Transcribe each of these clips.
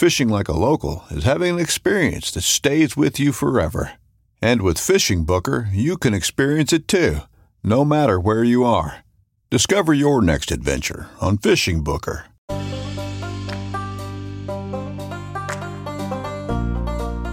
Fishing like a local is having an experience that stays with you forever. And with Fishing Booker, you can experience it too, no matter where you are. Discover your next adventure on Fishing Booker.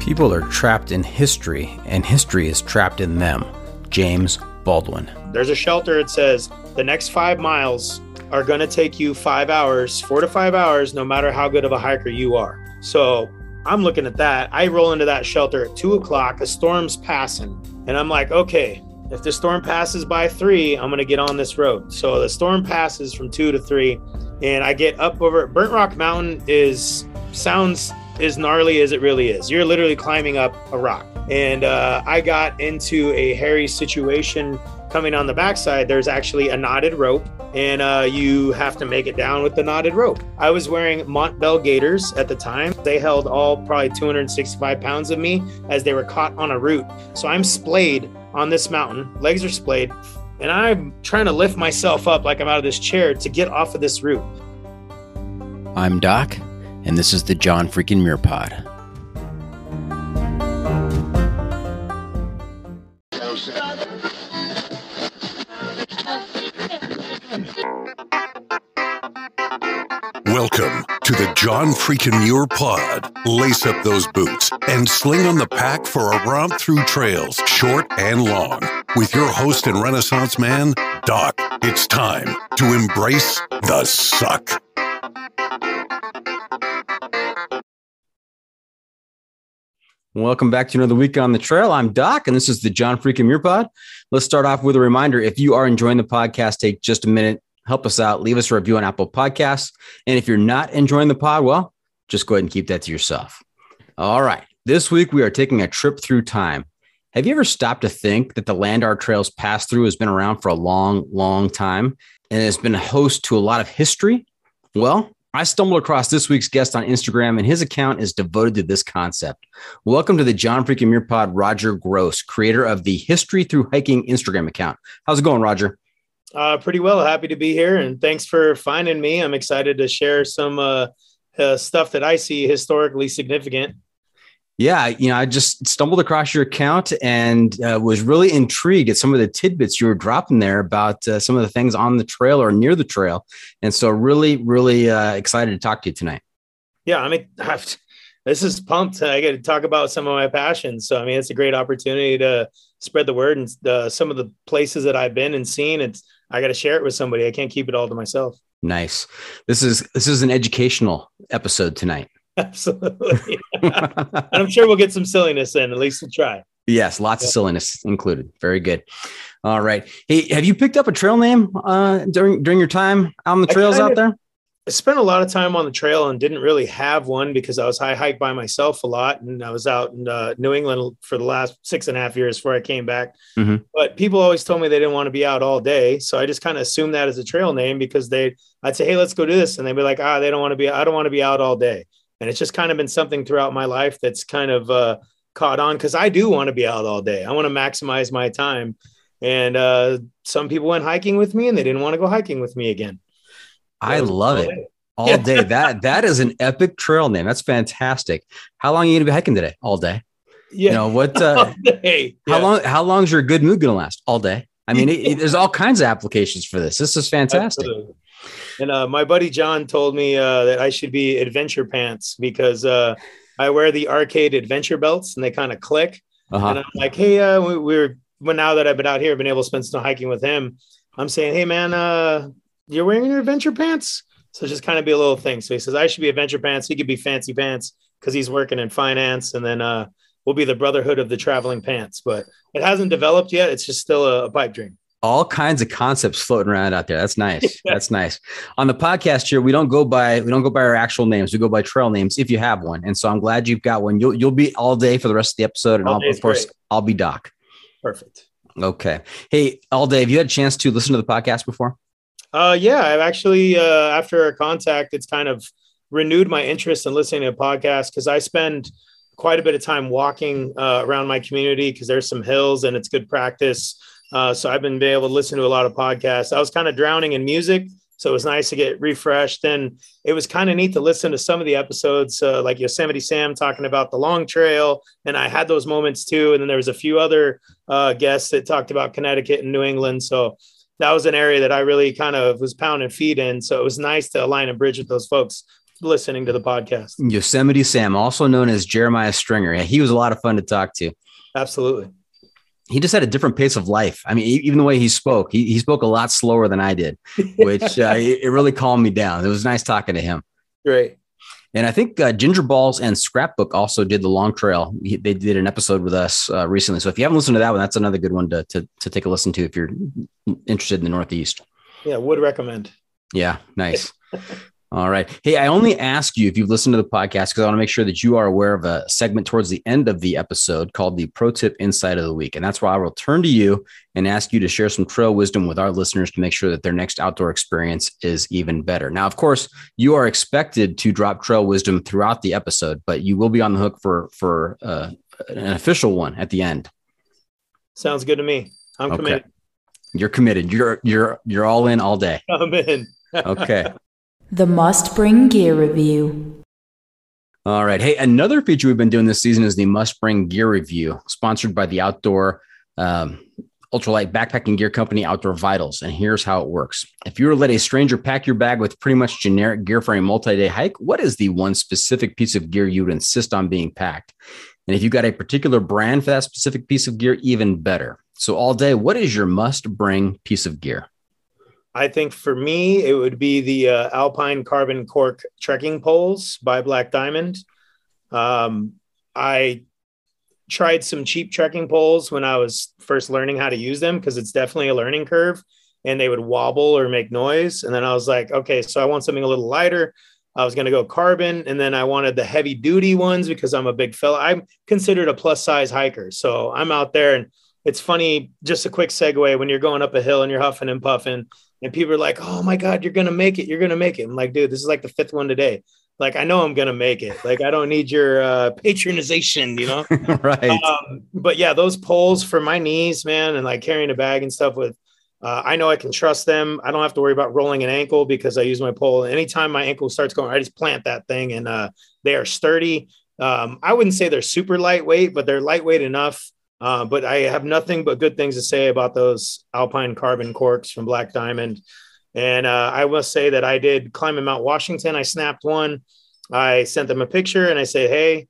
People are trapped in history, and history is trapped in them. James Baldwin. There's a shelter that says the next five miles are going to take you five hours, four to five hours, no matter how good of a hiker you are. So I'm looking at that. I roll into that shelter at two o'clock. A storm's passing. And I'm like, okay, if the storm passes by three, I'm going to get on this road. So the storm passes from two to three. And I get up over Burnt Rock Mountain is sounds as gnarly as it really is. You're literally climbing up a rock. And uh, I got into a hairy situation coming on the backside. There's actually a knotted rope and uh, you have to make it down with the knotted rope. I was wearing Montbell gaiters at the time. They held all probably 265 pounds of me as they were caught on a root. So I'm splayed on this mountain, legs are splayed, and I'm trying to lift myself up like I'm out of this chair to get off of this root. I'm Doc, and this is the John Freaking Muir Pod. To the John Freakin' Muir Pod. Lace up those boots and sling on the pack for a romp through trails, short and long. With your host and Renaissance man, Doc, it's time to embrace the suck. Welcome back to another week on the trail. I'm Doc, and this is the John Freakin' Muir Pod. Let's start off with a reminder. If you are enjoying the podcast, take just a minute help us out. Leave us a review on Apple Podcasts. And if you're not enjoying the pod, well, just go ahead and keep that to yourself. All right. This week, we are taking a trip through time. Have you ever stopped to think that the land our trails pass through has been around for a long, long time and has been a host to a lot of history? Well, I stumbled across this week's guest on Instagram, and his account is devoted to this concept. Welcome to the John Freaking Muir Pod, Roger Gross, creator of the History Through Hiking Instagram account. How's it going, Roger? Uh, pretty well. Happy to be here, and thanks for finding me. I'm excited to share some uh, uh, stuff that I see historically significant. Yeah, you know, I just stumbled across your account and uh, was really intrigued at some of the tidbits you were dropping there about uh, some of the things on the trail or near the trail, and so really, really uh, excited to talk to you tonight. Yeah, I mean, I've, this is pumped. I get to talk about some of my passions. So I mean, it's a great opportunity to spread the word and uh, some of the places that I've been and seen. It's I got to share it with somebody. I can't keep it all to myself. Nice. This is this is an educational episode tonight. Absolutely. I'm sure we'll get some silliness in. At least we'll try. Yes, lots of silliness included. Very good. All right. Hey, have you picked up a trail name uh, during during your time on the trails out there? I spent a lot of time on the trail and didn't really have one because I was high hike by myself a lot, and I was out in uh, New England for the last six and a half years before I came back. Mhm. But people always told me they didn't want to be out all day, so I just kind of assumed that as a trail name because they, I'd say, "Hey, let's go do this," and they'd be like, "Ah, they don't want to be. I don't want to be out all day." And it's just kind of been something throughout my life that's kind of uh, caught on because I do want to be out all day. I want to maximize my time, and uh, some people went hiking with me and they didn't want to go hiking with me again. I love it. All Yeah. day. That that is an epic trail name. That's fantastic. How long are you gonna be hiking today? All day. Yeah. You know what? Uh, all day. How Yeah. long? How long is your good mood gonna last? All day. I mean, it, it- there's all kinds of applications for this. This is fantastic. Absolutely. And uh, my buddy John told me uh, that I should be adventure pants because uh, I wear the arcade adventure belts and they kind of click. And Uh-huh. I'm like, hey, uh, we, we're well now that I've been out here, I've been able to spend some hiking with him. I'm saying, hey man, uh, you're wearing your adventure pants. So just kind of be a little thing. So he says I should be adventure pants. He could be fancy pants because he's working in finance, and then uh, we'll be the brotherhood of the traveling pants. But it hasn't developed yet. It's just still a, a pipe dream. all kinds of concepts floating around out there. That's nice. That's nice. On the podcast here, we don't go by we don't go by our actual names. We go by trail names if you have one. And so I'm glad you've got one. You'll you'll be all day for the rest of the episode, and All I'll, of course great. I'll be Doc. Perfect. Okay. Hey, all day. Have you had a chance to listen to the podcast before? Uh, yeah, I've actually, uh, after our contact, it's kind of renewed my interest in listening to podcasts because I spend quite a bit of time walking uh, around my community because there's some hills and it's good practice. Uh, so I've been able to listen to a lot of podcasts. I was kind of drowning in music, so it was nice to get refreshed. And it was kind of neat to listen to some of the episodes, uh, like Yosemite Sam talking about the long trail, and I had those moments too. And then there was a few other uh, guests that talked about Connecticut and New England. So that was an area that I really kind of was pounding feet in. So it was nice to align and bridge with those folks listening to the podcast. Yosemite Sam, also known as Jeremiah Stringer. Yeah, he was a lot of fun to talk to. Absolutely. He just had a different pace of life. I mean, even the way he spoke, he, he spoke a lot slower than I did, which uh, it really calmed me down. It was nice talking to him. Great. And I think uh, Ginger Balls and Scrapbook also did the long trail. They did an episode with us uh, recently. So if you haven't listened to that one, that's another good one to, to, to take a listen to if you're interested in the Northeast. Yeah, would recommend. Yeah, nice. All right. Hey, I only ask you if you've listened to the podcast because I want to make sure that you are aware of a segment towards the end of the episode called the Pro Tip Insight of the Week. And that's why I will turn to you and ask you to share some trail wisdom with our listeners to make sure that their next outdoor experience is even better. Now, of course, you are expected to drop trail wisdom throughout the episode, but you will be on the hook for for uh, an official one at the end. Sounds good to me. I'm Okay. committed. You're committed. You're you're you're all in all day. I'm in. Okay. The Must Bring Gear Review. All right. Hey, another feature we've been doing this season is the Must Bring Gear Review, sponsored by the outdoor um, ultralight backpacking gear company Outdoor Vitals. And here's how it works. If you were to let a stranger pack your bag with pretty much generic gear for a multi day hike, what is the one specific piece of gear you would insist on being packed? And if you got a particular brand for that specific piece of gear, even better. So, all day, what is your must bring piece of gear? I think for me, it would be the uh, Alpine Carbon Cork trekking poles by Black Diamond. Um, I tried some cheap trekking poles when I was first learning how to use them because it's definitely a learning curve and they would wobble or make noise. And then I was like, okay, so I want something a little lighter. I was going to go carbon and then I wanted the heavy duty ones because I'm a big fella. I'm considered a plus size hiker. So I'm out there and it's funny, just a quick segue when you're going up a hill and you're huffing and puffing and people are like, "Oh my god, you're gonna make it! You're gonna make it!" I'm like, "Dude, this is like the fifth one today. Like, I know I'm gonna make it. Like, I don't need your uh, patronization, you know." right. um, but yeah, those poles for my knees, man, and like carrying a bag and stuff with. Uh, I know I can trust them. I don't have to worry about rolling an ankle because I use my pole. Anytime my ankle starts going, I just plant that thing, and uh, they are sturdy. Um, I wouldn't say they're super lightweight, but they're lightweight enough. Uh, but I have nothing but good things to say about those Alpine carbon corks from Black Diamond. And uh, I must say that I did climb in Mount Washington. I snapped one. I sent them a picture and I said, hey.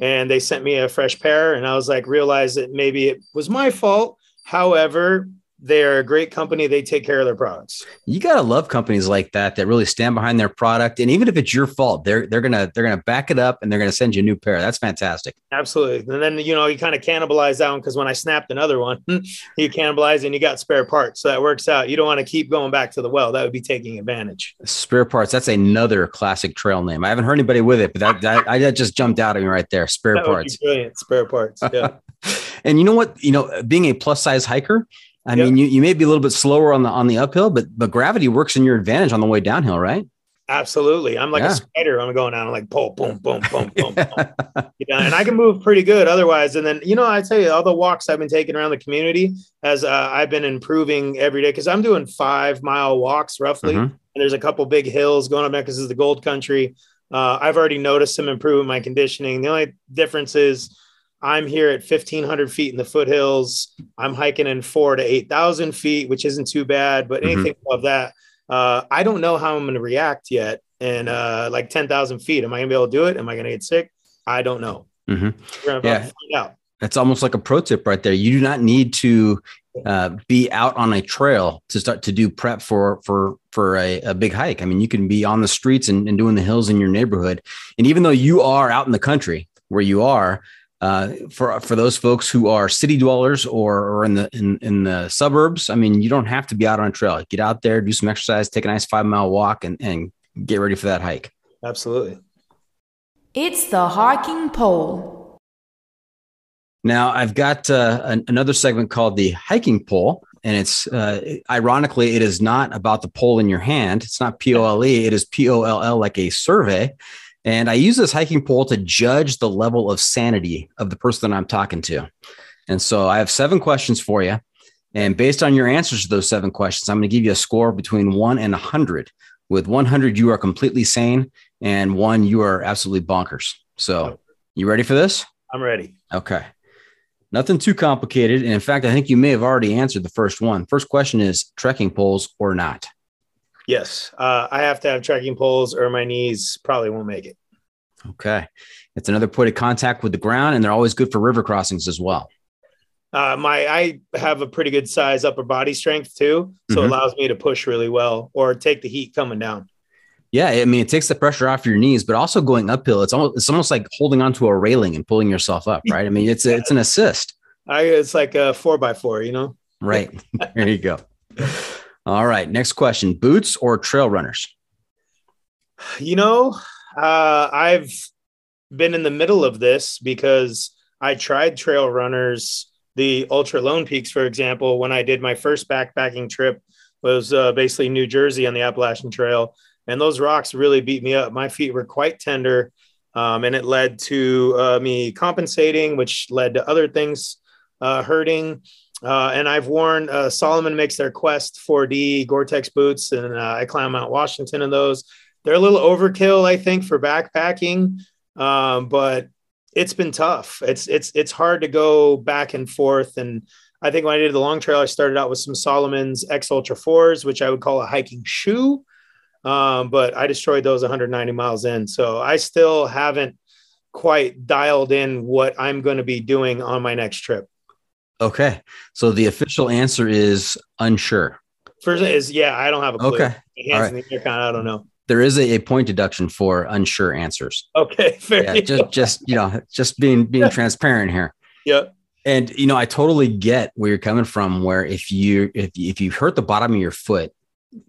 And they sent me a fresh pair. And I was like, realized that maybe it was my fault. However, they're a great company. They take care of their products. You gotta love companies like that that really stand behind their product, and even if it's your fault, they're they're gonna they're gonna back it up and they're gonna send you a new pair. That's fantastic. Absolutely. And then you know you kind of cannibalize that one because when I snapped another one, you cannibalize and you got spare parts, so that works out. You don't want to keep going back to the well. That would be taking advantage. Spare parts. That's another classic trail name. I haven't heard anybody with it, but that that, I, that just jumped out at me right there. Spare That parts. brilliant. Spare parts. Yeah. And you know what? You know, being a plus size hiker, I Yep. mean, you, you may be a little bit slower on the on the uphill, but but gravity works in your advantage on the way downhill, right? Absolutely. I'm like Yeah. a spider. I'm going down I'm like boom, boom, boom, boom, boom, boom. Yeah, and I can move pretty good otherwise. And then, you know, I tell you, all the walks I've been taking around the community as uh, I've been improving every day because I'm doing five mile walks roughly. Mhm. And there's a couple big hills going up there because it's the gold country. Uh, I've already noticed some improvement in my conditioning. The only difference is I'm here at 1500 feet in the foothills. I'm hiking in four to 8,000 feet, which isn't too bad, but Mhm. anything above that, uh, I don't know how I'm going to react yet. And uh, like 10,000 feet, am I going to be able to do it? Am I going to get sick? I don't know. Mhm. To Yeah. find out. That's almost like a pro tip right there. You do not need to uh, be out on a trail to start to do prep for for for a, a big hike. I mean, you can be on the streets and, and doing the hills in your neighborhood. And even though you are out in the country where you are, uh, for for those folks who are city dwellers or or in the in, in the suburbs, I mean, you don't have to be out on a trail. Get out there, do some exercise, take a nice five mile walk, and and get ready for that hike. Absolutely. It's the hiking pole. Now I've got uh, an, another segment called the hiking pole, and it's uh, ironically it is not about the pole in your hand. It's not P O L E. It is P O L L like a survey. And I use this hiking pole to judge the level of sanity of the person that I'm talking to. And so I have seven questions for you. And based on your answers to those seven questions, I'm going to give you a score between one and 100. With 100, you are completely sane, and one, you are absolutely bonkers. So, you ready for this? I'm ready. Okay. Nothing too complicated. And in fact, I think you may have already answered the first one. First question is trekking poles or not? Yes. Uh, I have to have trekking poles or my knees probably won't make it. Okay. It's another point of contact with the ground, and they're always good for river crossings as well. Uh, my I have a pretty good size upper body strength too, so Mhm. it allows me to push really well or take the heat coming down. Yeah, I mean, it takes the pressure off your knees, but also going uphill, it's almost it's almost like holding onto a railing and pulling yourself up, right? I mean, it's a, it's an assist, I it's like a four by four, you know. right? there you go. All right, next question: boots or trail runners? You know, uh, I've been in the middle of this because I tried trail runners, the Altra Lone Peaks, for example, when I did my first backpacking trip was uh, basically New Jersey on the Appalachian Trail, and those rocks really beat me up. My feet were quite tender, um, and it led to uh, me compensating, which led to other things uh, hurting. Uh, and I've worn uh, Salomon makes their Quest 4D Gore-Tex boots, and uh, I climb Mount Washington in those they're a little overkill, I think, for backpacking. Um, but it's been tough. It's it's it's hard to go back and forth. And I think when I did the long trail, I started out with some Salomon's X Ultra fours, which I would call a hiking shoe. Um, but I destroyed those 190 miles in. So I still haven't quite dialed in what I'm going to be doing on my next trip. Okay, so the official answer is unsure. First is yeah, I don't have a clue. Okay, All in the air, kind of, I don't know. there is a, a point deduction for unsure answers. Okay, fair. Yeah, just just you know, just being being transparent here. yeah. And you know, I totally get where you're coming from. Where if you if if you hurt the bottom of your foot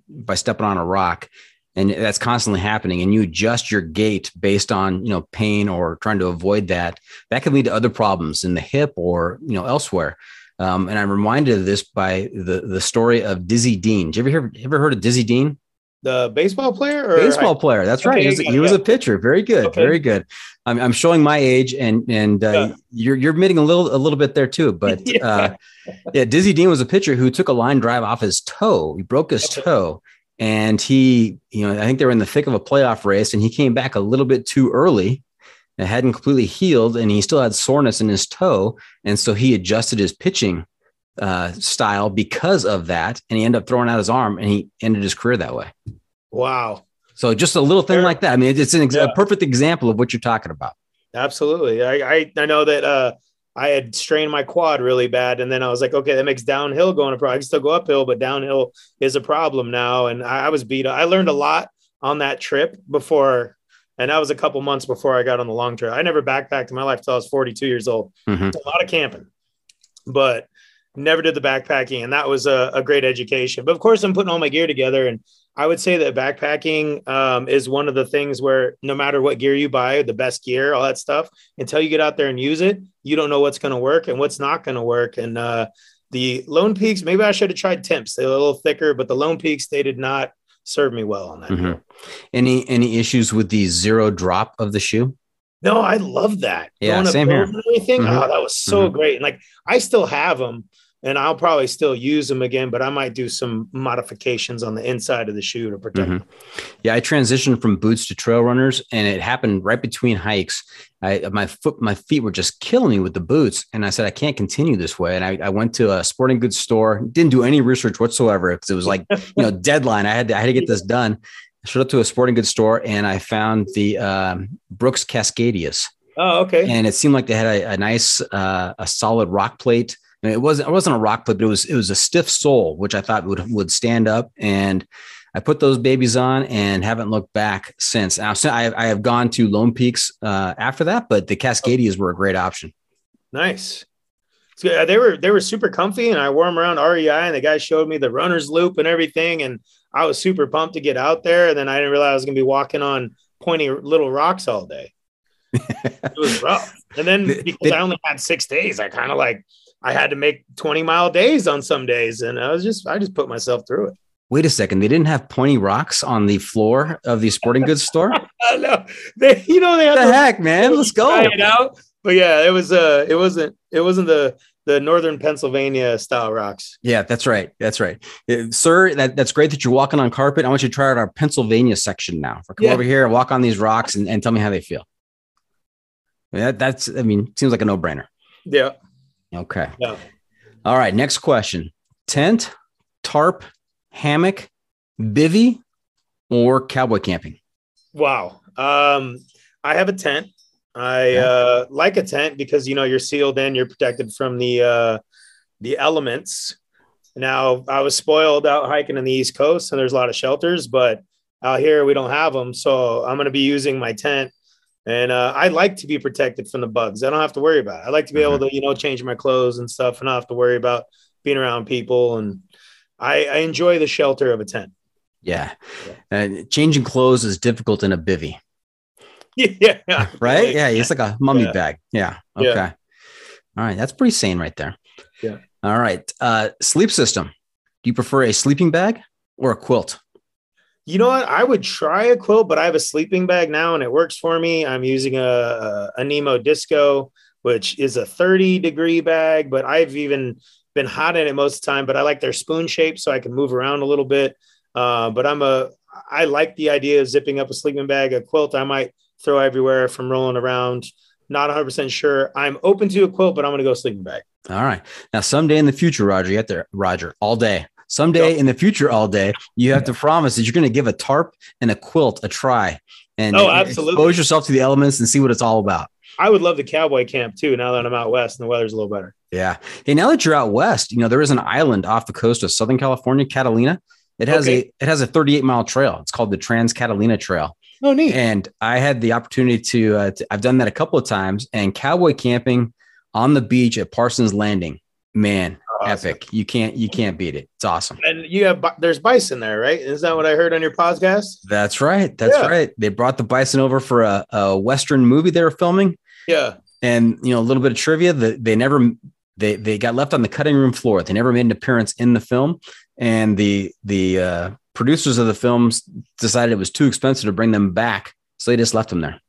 by stepping on a rock, and that's constantly happening, and you adjust your gait based on you know pain or trying to avoid that, that can lead to other problems in the hip or you know elsewhere. Um, and I'm reminded of this by the the story of Dizzy Dean. Did you ever hear ever heard of Dizzy Dean? The baseball player or baseball player. That's right. Okay, He was, he was a pitcher. Very good. Okay. Very good. I'm, I'm showing my age, and and uh, Yeah. you're you're admitting a little a little bit there too. But Yeah. uh, yeah, Dizzy Dean was a pitcher who took a line drive off his toe. He broke his Okay. toe, and he you know I think they were in the thick of a playoff race, and he came back a little bit too early. It hadn't completely healed, and he still had soreness in his toe, and so he adjusted his pitching uh, style because of that, and he ended up throwing out his arm, and he ended his career that way. Wow. So just a little thing like that. I mean, it's an ex- Yeah. a perfect example of what you're talking about. Absolutely. I, I, I know that uh, I had strained my quad really bad. And then I was like, okay, that makes downhill going a problem. I can still go uphill, but downhill is a problem now. And I, I was beat up. I learned a lot on that trip before. And that was a couple months before I got on the long trail. I never backpacked in my life until I was 42 years old. Mhm. A lot of camping, but never did the backpacking. And that was a, a great education. But of course, I'm putting all my gear together. And I would say that backpacking um, is one of the things where no matter what gear you buy, the best gear, all that stuff, until you get out there and use it, you don't know what's going to work and what's not going to work. And uh, the Lone Peaks, maybe I should have tried Timps. They're a little thicker, but the Lone Peaks, they did not serve me well on that. Mhm. Any any issues with the zero drop of the shoe? No, I love that. Yeah, Going same here. and everything. Mhm. Oh, that was so Mhm. great. And like, I still have them and I'll probably still use them again, but I might do some modifications on the inside of the shoe to protect Mhm. them. Yeah, I transitioned from boots to trail runners, and it happened right between hikes. I my foot, my feet were just killing me with the boots, and I said I can't continue this way. And I, I went to a sporting goods store, didn't do any research whatsoever because it was like you know deadline. I had to, I had to get this done. I showed up to a sporting goods store, and I found the um, Brooks Cascadias, Oh, okay. and it seemed like they had a, a nice, uh, a solid rock plate. And it wasn't it wasn't a rock but it was it was a stiff sole, which I thought would would stand up. And I put those babies on and haven't looked back since. Now I, I have gone to Lone Peaks uh, after that, but the Cascadias were a great option. Nice. It's. They were they were super comfy, and I wore them around REI, and the guy showed me the runner's loop and everything, and I was super pumped to get out there. And then I didn't realize I was going to be walking on pointy little rocks all day. it was rough. And then because the- I only had six days, I kind of like I had to make twenty mile days on some days, and I was just I just put myself through it. Wait a second, they didn't have pointy rocks on the floor of the sporting goods store. Know they, you know, they had the heck, man? Let's go. it out. But yeah, it was uh, it wasn't it wasn't the the northern Pennsylvania style rocks. Yeah, that's right. That's right. Uh, sir, that, that's great that you're walking on carpet. I want you to try out our Pennsylvania section now. Come Yeah. over here, walk on these rocks, and, and tell me how they feel. That, that's, I mean, seems like a no brainer. Yeah. Okay. Yeah. All right. Next question tent, tarp, hammock, bivy, or cowboy camping? Wow. Um, I have a tent. I uh, like a tent because you know you're sealed in, you're protected from the uh, the elements. Now I was spoiled out hiking in the East Coast, and there's a lot of shelters, but out here we don't have them. So I'm going to be using my tent, and uh, I like to be protected from the bugs. I don't have to worry about it. I like to be able to you know change my clothes and stuff, and not have to worry about being around people. And I, I enjoy the shelter of a tent. Yeah. Uh, changing clothes is difficult in a bivy, yeah. right? Yeah. It's like a mummy Yeah. bag. Yeah. Yeah. Okay. All right. That's pretty sane right there. Yeah. All right. Uh, sleep system. Do you prefer a sleeping bag or a quilt? You know what? I would try a quilt, but I have a sleeping bag now and it works for me. I'm using a, a, Nemo Disco, which is a 30 degree bag, but I've even been hot in it most of the time. But I like their spoon shape so I can move around a little bit. Uh, but I'm a, I like the idea of zipping up a sleeping bag. A quilt I might throw everywhere from rolling around. Not 100% sure. I'm open to a quilt, but I'm going to go sleeping bag. All right. Now, someday in the future, Roger, you have to, Roger, all day. Someday Yep. in the future, all day, you have to promise that you're going to give a tarp and a quilt a try and Oh, absolutely. expose yourself to the elements and see what it's all about. I would love the cowboy camp too. Now that I'm out west and the weather's a little better. Yeah. Hey, now that you're out west, you know there is an island off the coast of Southern California, Catalina. It has Okay. a it has a 38 mile trail. It's called the Trans Catalina Trail. Oh, neat. And I had the opportunity to, uh, to I've done that a couple of times. And cowboy camping on the beach at Parsons Landing, man, Awesome. epic. You can't you can't beat it. It's awesome. And you have there's bison there, right? Is that what I heard on your podcast? That's right. That's Yeah. right. They brought the bison over for a, a Western movie they were filming. Yeah. And you know, a little bit of trivia that they never they they got left on the cutting room floor. They never made an appearance in the film. And the the uh, producers of the films decided it was too expensive to bring them back. So they just left them there.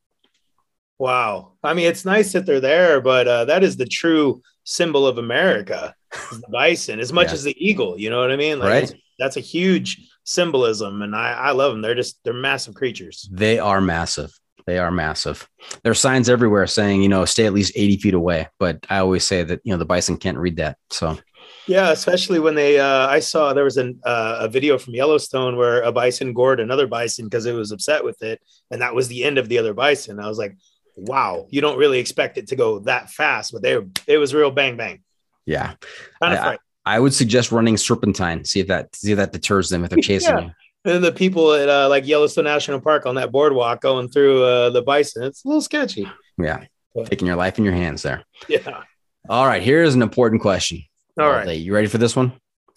Wow. I mean, it's nice that they're there, but uh, that is the true symbol of America, the bison, as much Yeah. as the eagle. You know what I mean? Like, Right. That's a huge symbolism, and I, I love them. They're just they're massive creatures. They are massive. They are massive. There are signs everywhere saying, you know, stay at least 80 feet away. But I always say that, you know, the bison can't read that. So Yeah, especially when they. Uh, I saw there was an, uh, a video from Yellowstone where a bison gored another bison because it was upset with it, and that was the end of the other bison. I was like, wow, you don't really expect it to go that fast, but they it was real bang bang. Yeah. Kind of I- I would suggest running serpentine. See if that see if that deters them if they're chasing Yeah. you. And then the people at uh, like Yellowstone National Park on that boardwalk going through uh, the bison, it's a little sketchy. Yeah. Yeah. Taking your life in your hands there. Yeah. All right. Here's an important question. All right. You ready for this one?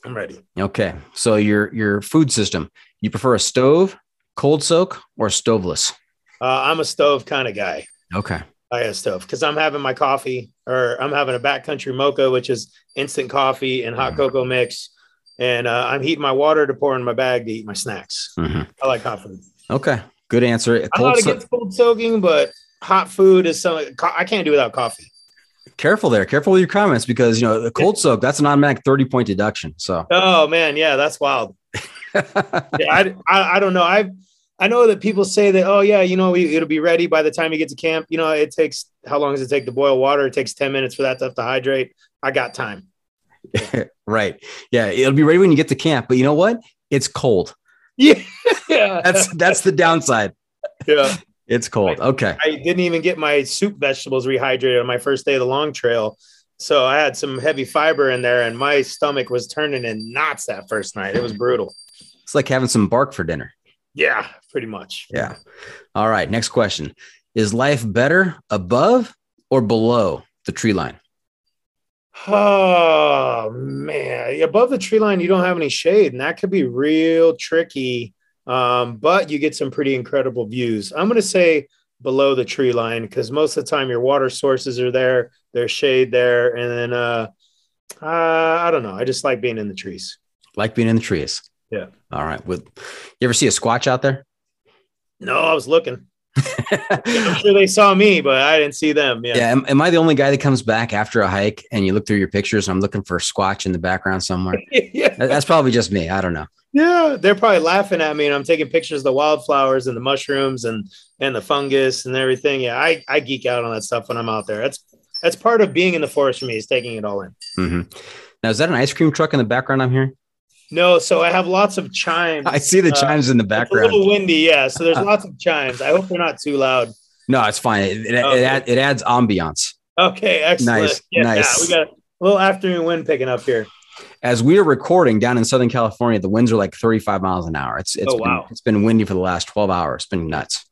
I'm ready. Okay. So your your food system, you prefer a stove, cold soak, or stoveless? Uh, I'm a stove kind of guy. Okay. I got a stove because I'm having my coffee or I'm having a backcountry mocha, which is instant coffee and hot Mhm. cocoa mix. And uh, I'm heating my water to pour in my bag to eat my snacks. Mhm. I like hot food. Okay. Good answer. I'm not soak. against cold soaking, but hot food is something I can't do without coffee. Careful there. Careful with your comments because you know the cold soak. That's an automatic thirty point deduction. So. Oh man, yeah, that's wild. Yeah, I, I, I don't know. I I know that people say that. Oh yeah, you know, we, it'll be ready by the time you get to camp. You know, it takes how long does it take to boil water? It takes ten minutes for that stuff to hydrate. I got time. right. Yeah. It'll be ready when you get to camp. But you know what? It's cold. Yeah, yeah. That's that's the downside. yeah. It's cold. Okay. I didn't even get my soup vegetables rehydrated on my first day of the long trail. So I had some heavy fiber in there, and my stomach was turning in knots that first night. It was brutal. It's like having some bark for dinner. Yeah, pretty much. Yeah. All right. Next question. Is life better above or below the tree line? Oh man, above the tree line, you don't have any shade, and that could be real tricky. Um, but you get some pretty incredible views. I'm gonna say below the tree line because most of the time your water sources are there, there's shade there, and then uh, uh, I don't know. I just like being in the trees. Like being in the trees. Yeah. All right. With you ever see a squatch out there? No, I was looking. I'm sure they saw me, but I didn't see them. Yeah. Yeah. Am, am I the only guy that comes back after a hike and you look through your pictures and I'm looking for a squatch in the background somewhere? Yeah. That's probably just me. I don't know. Yeah, they're probably laughing at me, and I'm taking pictures of the wildflowers and the mushrooms and and the fungus and everything. Yeah, I I geek out on that stuff when I'm out there. That's that's part of being in the forest for me is taking it all in. hmm Now, is that an ice cream truck in the background I'm hearing? No, so I have lots of chimes. I see the Uh, chimes in the background. It's a little windy, yeah. So there's lots of chimes. I hope they're not too loud. No, it's fine. It, it, it, add- it adds ambiance. Okay, excellent. Nice, Yeah, nice. yeah, we got a little afternoon wind picking up here. As we are recording down in Southern California, the winds are like 35 miles an hour. It's it's Oh, been, wow. it's been windy for the last 12 hours. It's been nuts.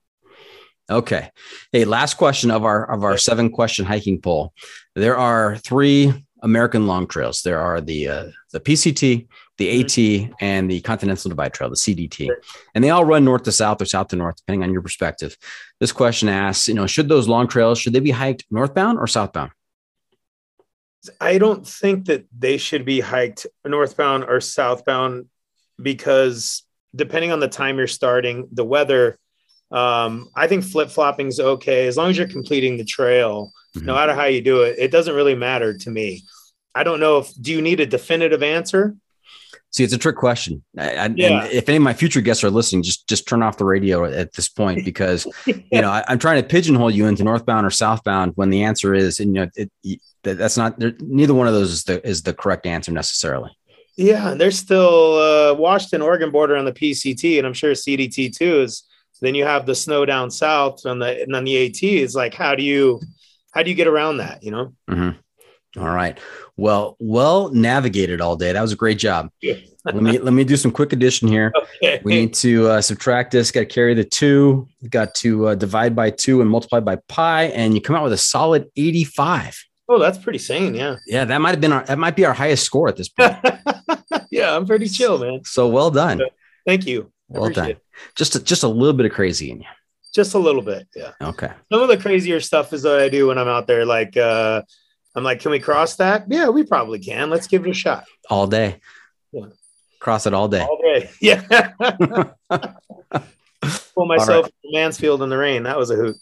Okay. Hey, last question of our of our seven question hiking poll. There are three American long trails. There are the uh, the PCT, the AT, and the Continental Divide Trail, the CDT, and they all run north to south or south to north, depending on your perspective. This question asks, you know, should those long trails should they be hiked northbound or southbound? I don't think that they should be hiked northbound or southbound because depending on the time you're starting, the weather, um, I think flip flopping is okay as long as you're completing the trail. No Mhm. matter how you do it, it doesn't really matter to me. I don't know if do you need a definitive answer? See, it's a trick question. I, I, Yeah. And if any of my future guests are listening, just just turn off the radio at this point because you know I, I'm trying to pigeonhole you into northbound or southbound when the answer is, and you know, it, that, that's not. Neither one of those is the is the correct answer necessarily. Yeah, there's still uh, Washington, Oregon border on the PCT, and I'm sure CDT too is. Then you have the snow down south on the and on the AT. Is like how do you how do you get around that? You know. Mhm. All right. Well, well navigated all day. That was a great job. Let me let me do some quick addition here. Okay. We need to uh, subtract this. Got to carry the two. Got to uh, divide by two and multiply by pi, and you come out with a solid 85. oh, that's pretty sane. Yeah. Yeah, that might have been our that might be our highest score at this point. yeah, I'm pretty chill, man. So well done. Thank you. I Well done. it. Just a, just a little bit of crazy in you. Just a little bit. Yeah. Okay. Some of the crazier stuff is that I do when I'm out there. Like, uh, I'm like, can we cross that? Yeah, we probably can. Let's give it a shot. All day. Yeah. Cross it all day. All day. Yeah. Pull myself from Mansfield in the rain. That was a hoot.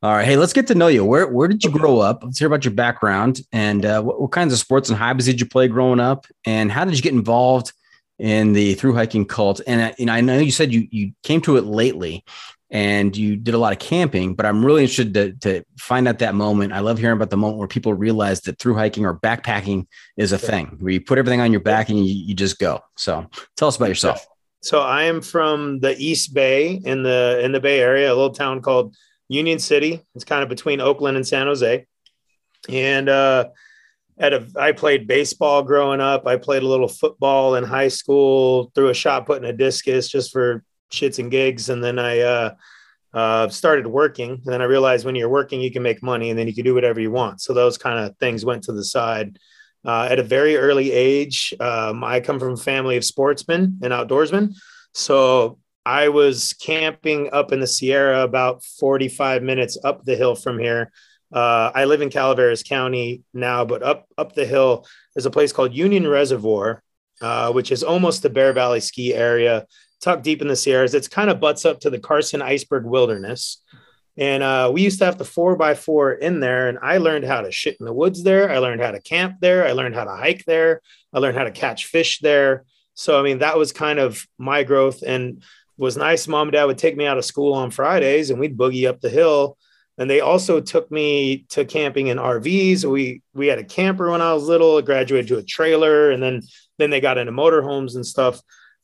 All right. Hey, let's get to know you. Where where did you grow up? Let's hear about your background and uh, what, what kinds of sports and hobbies did you play growing up? And how did you get involved in the through hiking cult? And uh, you know, I know you said you you came to it lately and you did a lot of camping, but I'm really interested to, to find out that moment. I love hearing about the moment where people realize that through hiking or backpacking is a thing where you put everything on your back and you, you just go. So tell us about yourself. So I am from the East Bay in the in the Bay Area, a little town called Union City. It's kind of between Oakland and San Jose. And uh, at a, I played baseball growing up. I played a little football in high school, threw a shot put in a discus just for shits and gigs. And then I uh, uh, started working. And then I realized when you're working, you can make money and then you can do whatever you want. So those kind of things went to the side. Uh, at a very early age, um, I come from a family of sportsmen and outdoorsmen. So I was camping up in the Sierra about 45 minutes up the hill from here. Uh, I live in Calaveras County now, but up up the hill there's a place called Union Reservoir, uh, which is almost the Bear Valley ski area, tucked deep in the Sierras. It's kind of butts up to the Carson Iceberg Wilderness. And uh, we used to have the four by four in there. And I learned how to shit in the woods there. I learned how to camp there. I learned how to hike there. I learned how to catch fish there. So, I mean, that was kind of my growth. And was nice. Mom and dad would take me out of school on Fridays and we'd boogie up the hill. And they also took me to camping in RVs. We we had a camper when I was little, graduated to a trailer, and then then they got into motorhomes and stuff.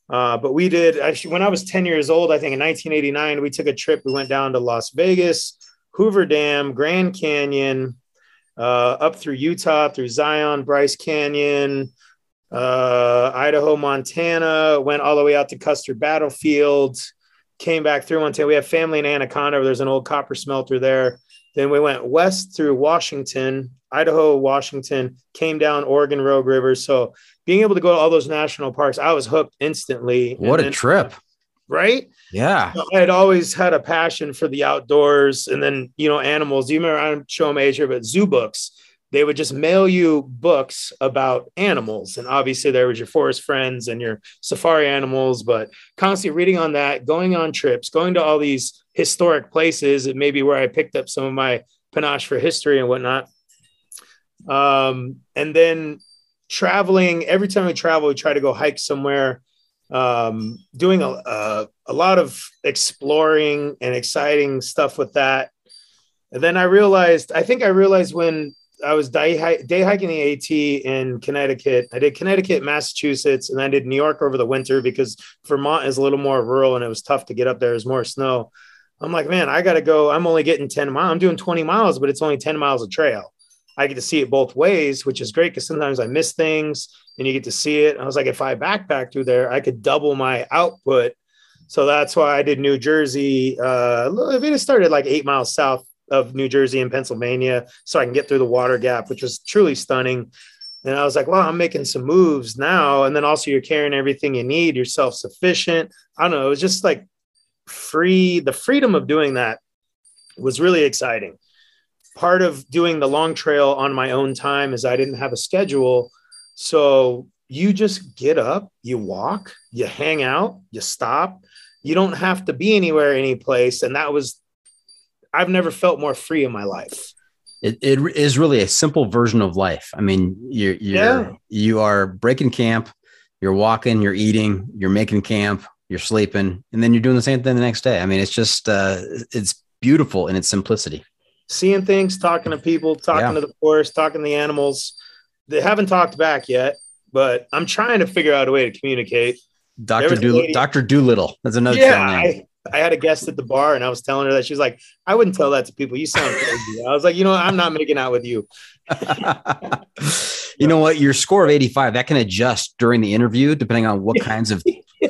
Uh, but we did actually when I was 10 years old, I think in 1989, we took a trip. We went down to Las Vegas, Hoover Dam, Grand Canyon, uh, up through Utah, through Zion, Bryce Canyon, uh, Idaho, Montana, went all the way out to Custer Battlefield, came back through Montana. We have family in Anaconda. There's an old copper smelter there. Then we went west through Washington, Idaho, Washington, came down Oregon Rogue River. So being able to go to all those national parks, I was hooked instantly. What a trip. Right? Yeah. I had always had a passion for the outdoors and then, you know, animals. You remember, I'm showing age here, but zoo books they would just mail you books about animals. And obviously, there was your forest friends and your safari animals, but constantly reading on that, going on trips, going to all these historic places. It may be where I picked up some of my panache for history and whatnot. Um, and then traveling, every time we travel, we try to go hike somewhere. Um, doing a, a, a lot of exploring and exciting stuff with that. And then I realized, I think I realized when I was day, day hiking the AT in Connecticut. I did Connecticut, Massachusetts, and I did New York over the winter because Vermont is a little more rural and it was tough to get up there. There's more snow. I'm like, man, I got to go. I'm only getting 10 miles. I'm doing 20 miles, but it's only 10 miles of trail. I get to see it both ways, which is great because sometimes I miss things and you get to see it. I was like, if I backpack through there, I could double my output. So that's why I did New Jersey. Uh, it started like eight miles south of New Jersey and Pennsylvania so I can get through the water gap, which was truly stunning. And I was like, well, I'm making some moves now. And then also you're carrying everything you need, you're self sufficient. I don't know. It was just like free. The freedom of doing that was really exciting. Part of doing the long trail on my own time is I didn't have a schedule. So you just get up, you walk, you hang out, you stop. You don't have to be anywhere, any place. And that was I've never felt more free in my life. It, it is really a simple version of life. I mean, you're, you're yeah. you are breaking camp, you're walking, you're eating, you're making camp, you're sleeping, and then you're doing the same thing the next day. I mean, it's just uh, it's beautiful in its simplicity. Seeing things, talking to people, talking yeah. to the forest, talking to the animals. They haven't talked back yet, but I'm trying to figure out a way to communicate. Doctor Do Doctor Doolittle. That's another yeah, I, I had a guest at the bar and I was telling her that she was like, I wouldn't tell that to people. You sound crazy. I was like, you know, I'm not making out with you. you know what? Your score of 85 that can adjust during the interview depending on what kinds of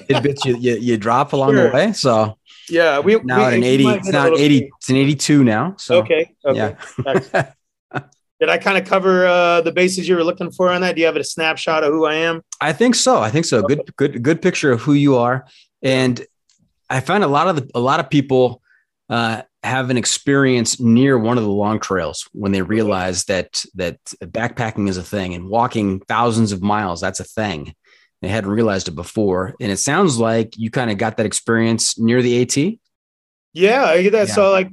tidbits you, you, you drop along sure. the way. So yeah, we now we, an 80. It's now 80. It's an 82 now. So okay, okay. Yeah. Did I kind of cover uh, the bases you were looking for on that? Do you have a snapshot of who I am? I think so. I think so. Okay. Good, good, good picture of who you are. And I find a lot of the, a lot of people uh, have an experience near one of the long trails when they realize that that backpacking is a thing and walking thousands of miles that's a thing. They hadn't realized it before, and it sounds like you kind of got that experience near the AT. Yeah, I get that. Yeah. So like,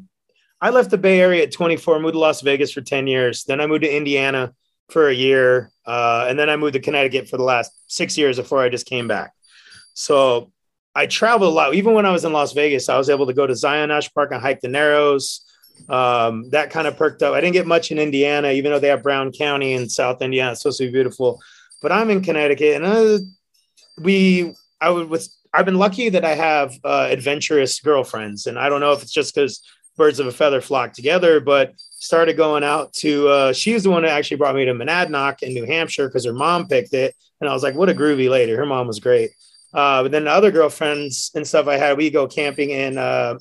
I left the Bay Area at 24, moved to Las Vegas for 10 years. Then I moved to Indiana for a year, uh, and then I moved to Connecticut for the last six years before I just came back. So I traveled a lot. Even when I was in Las Vegas, I was able to go to Zion National Park and hike the Narrows. Um, that kind of perked up. I didn't get much in Indiana, even though they have Brown County in South Indiana. It's supposed to be beautiful. But I'm in Connecticut, and uh, we, I would with. I've been lucky that I have uh, adventurous girlfriends, and I don't know if it's just because birds of a feather flock together. But started going out to. Uh, she was the one that actually brought me to Monadnock in New Hampshire because her mom picked it, and I was like, "What a groovy lady!" Her mom was great. Uh, but then the other girlfriends and stuff I had, we go camping in uh,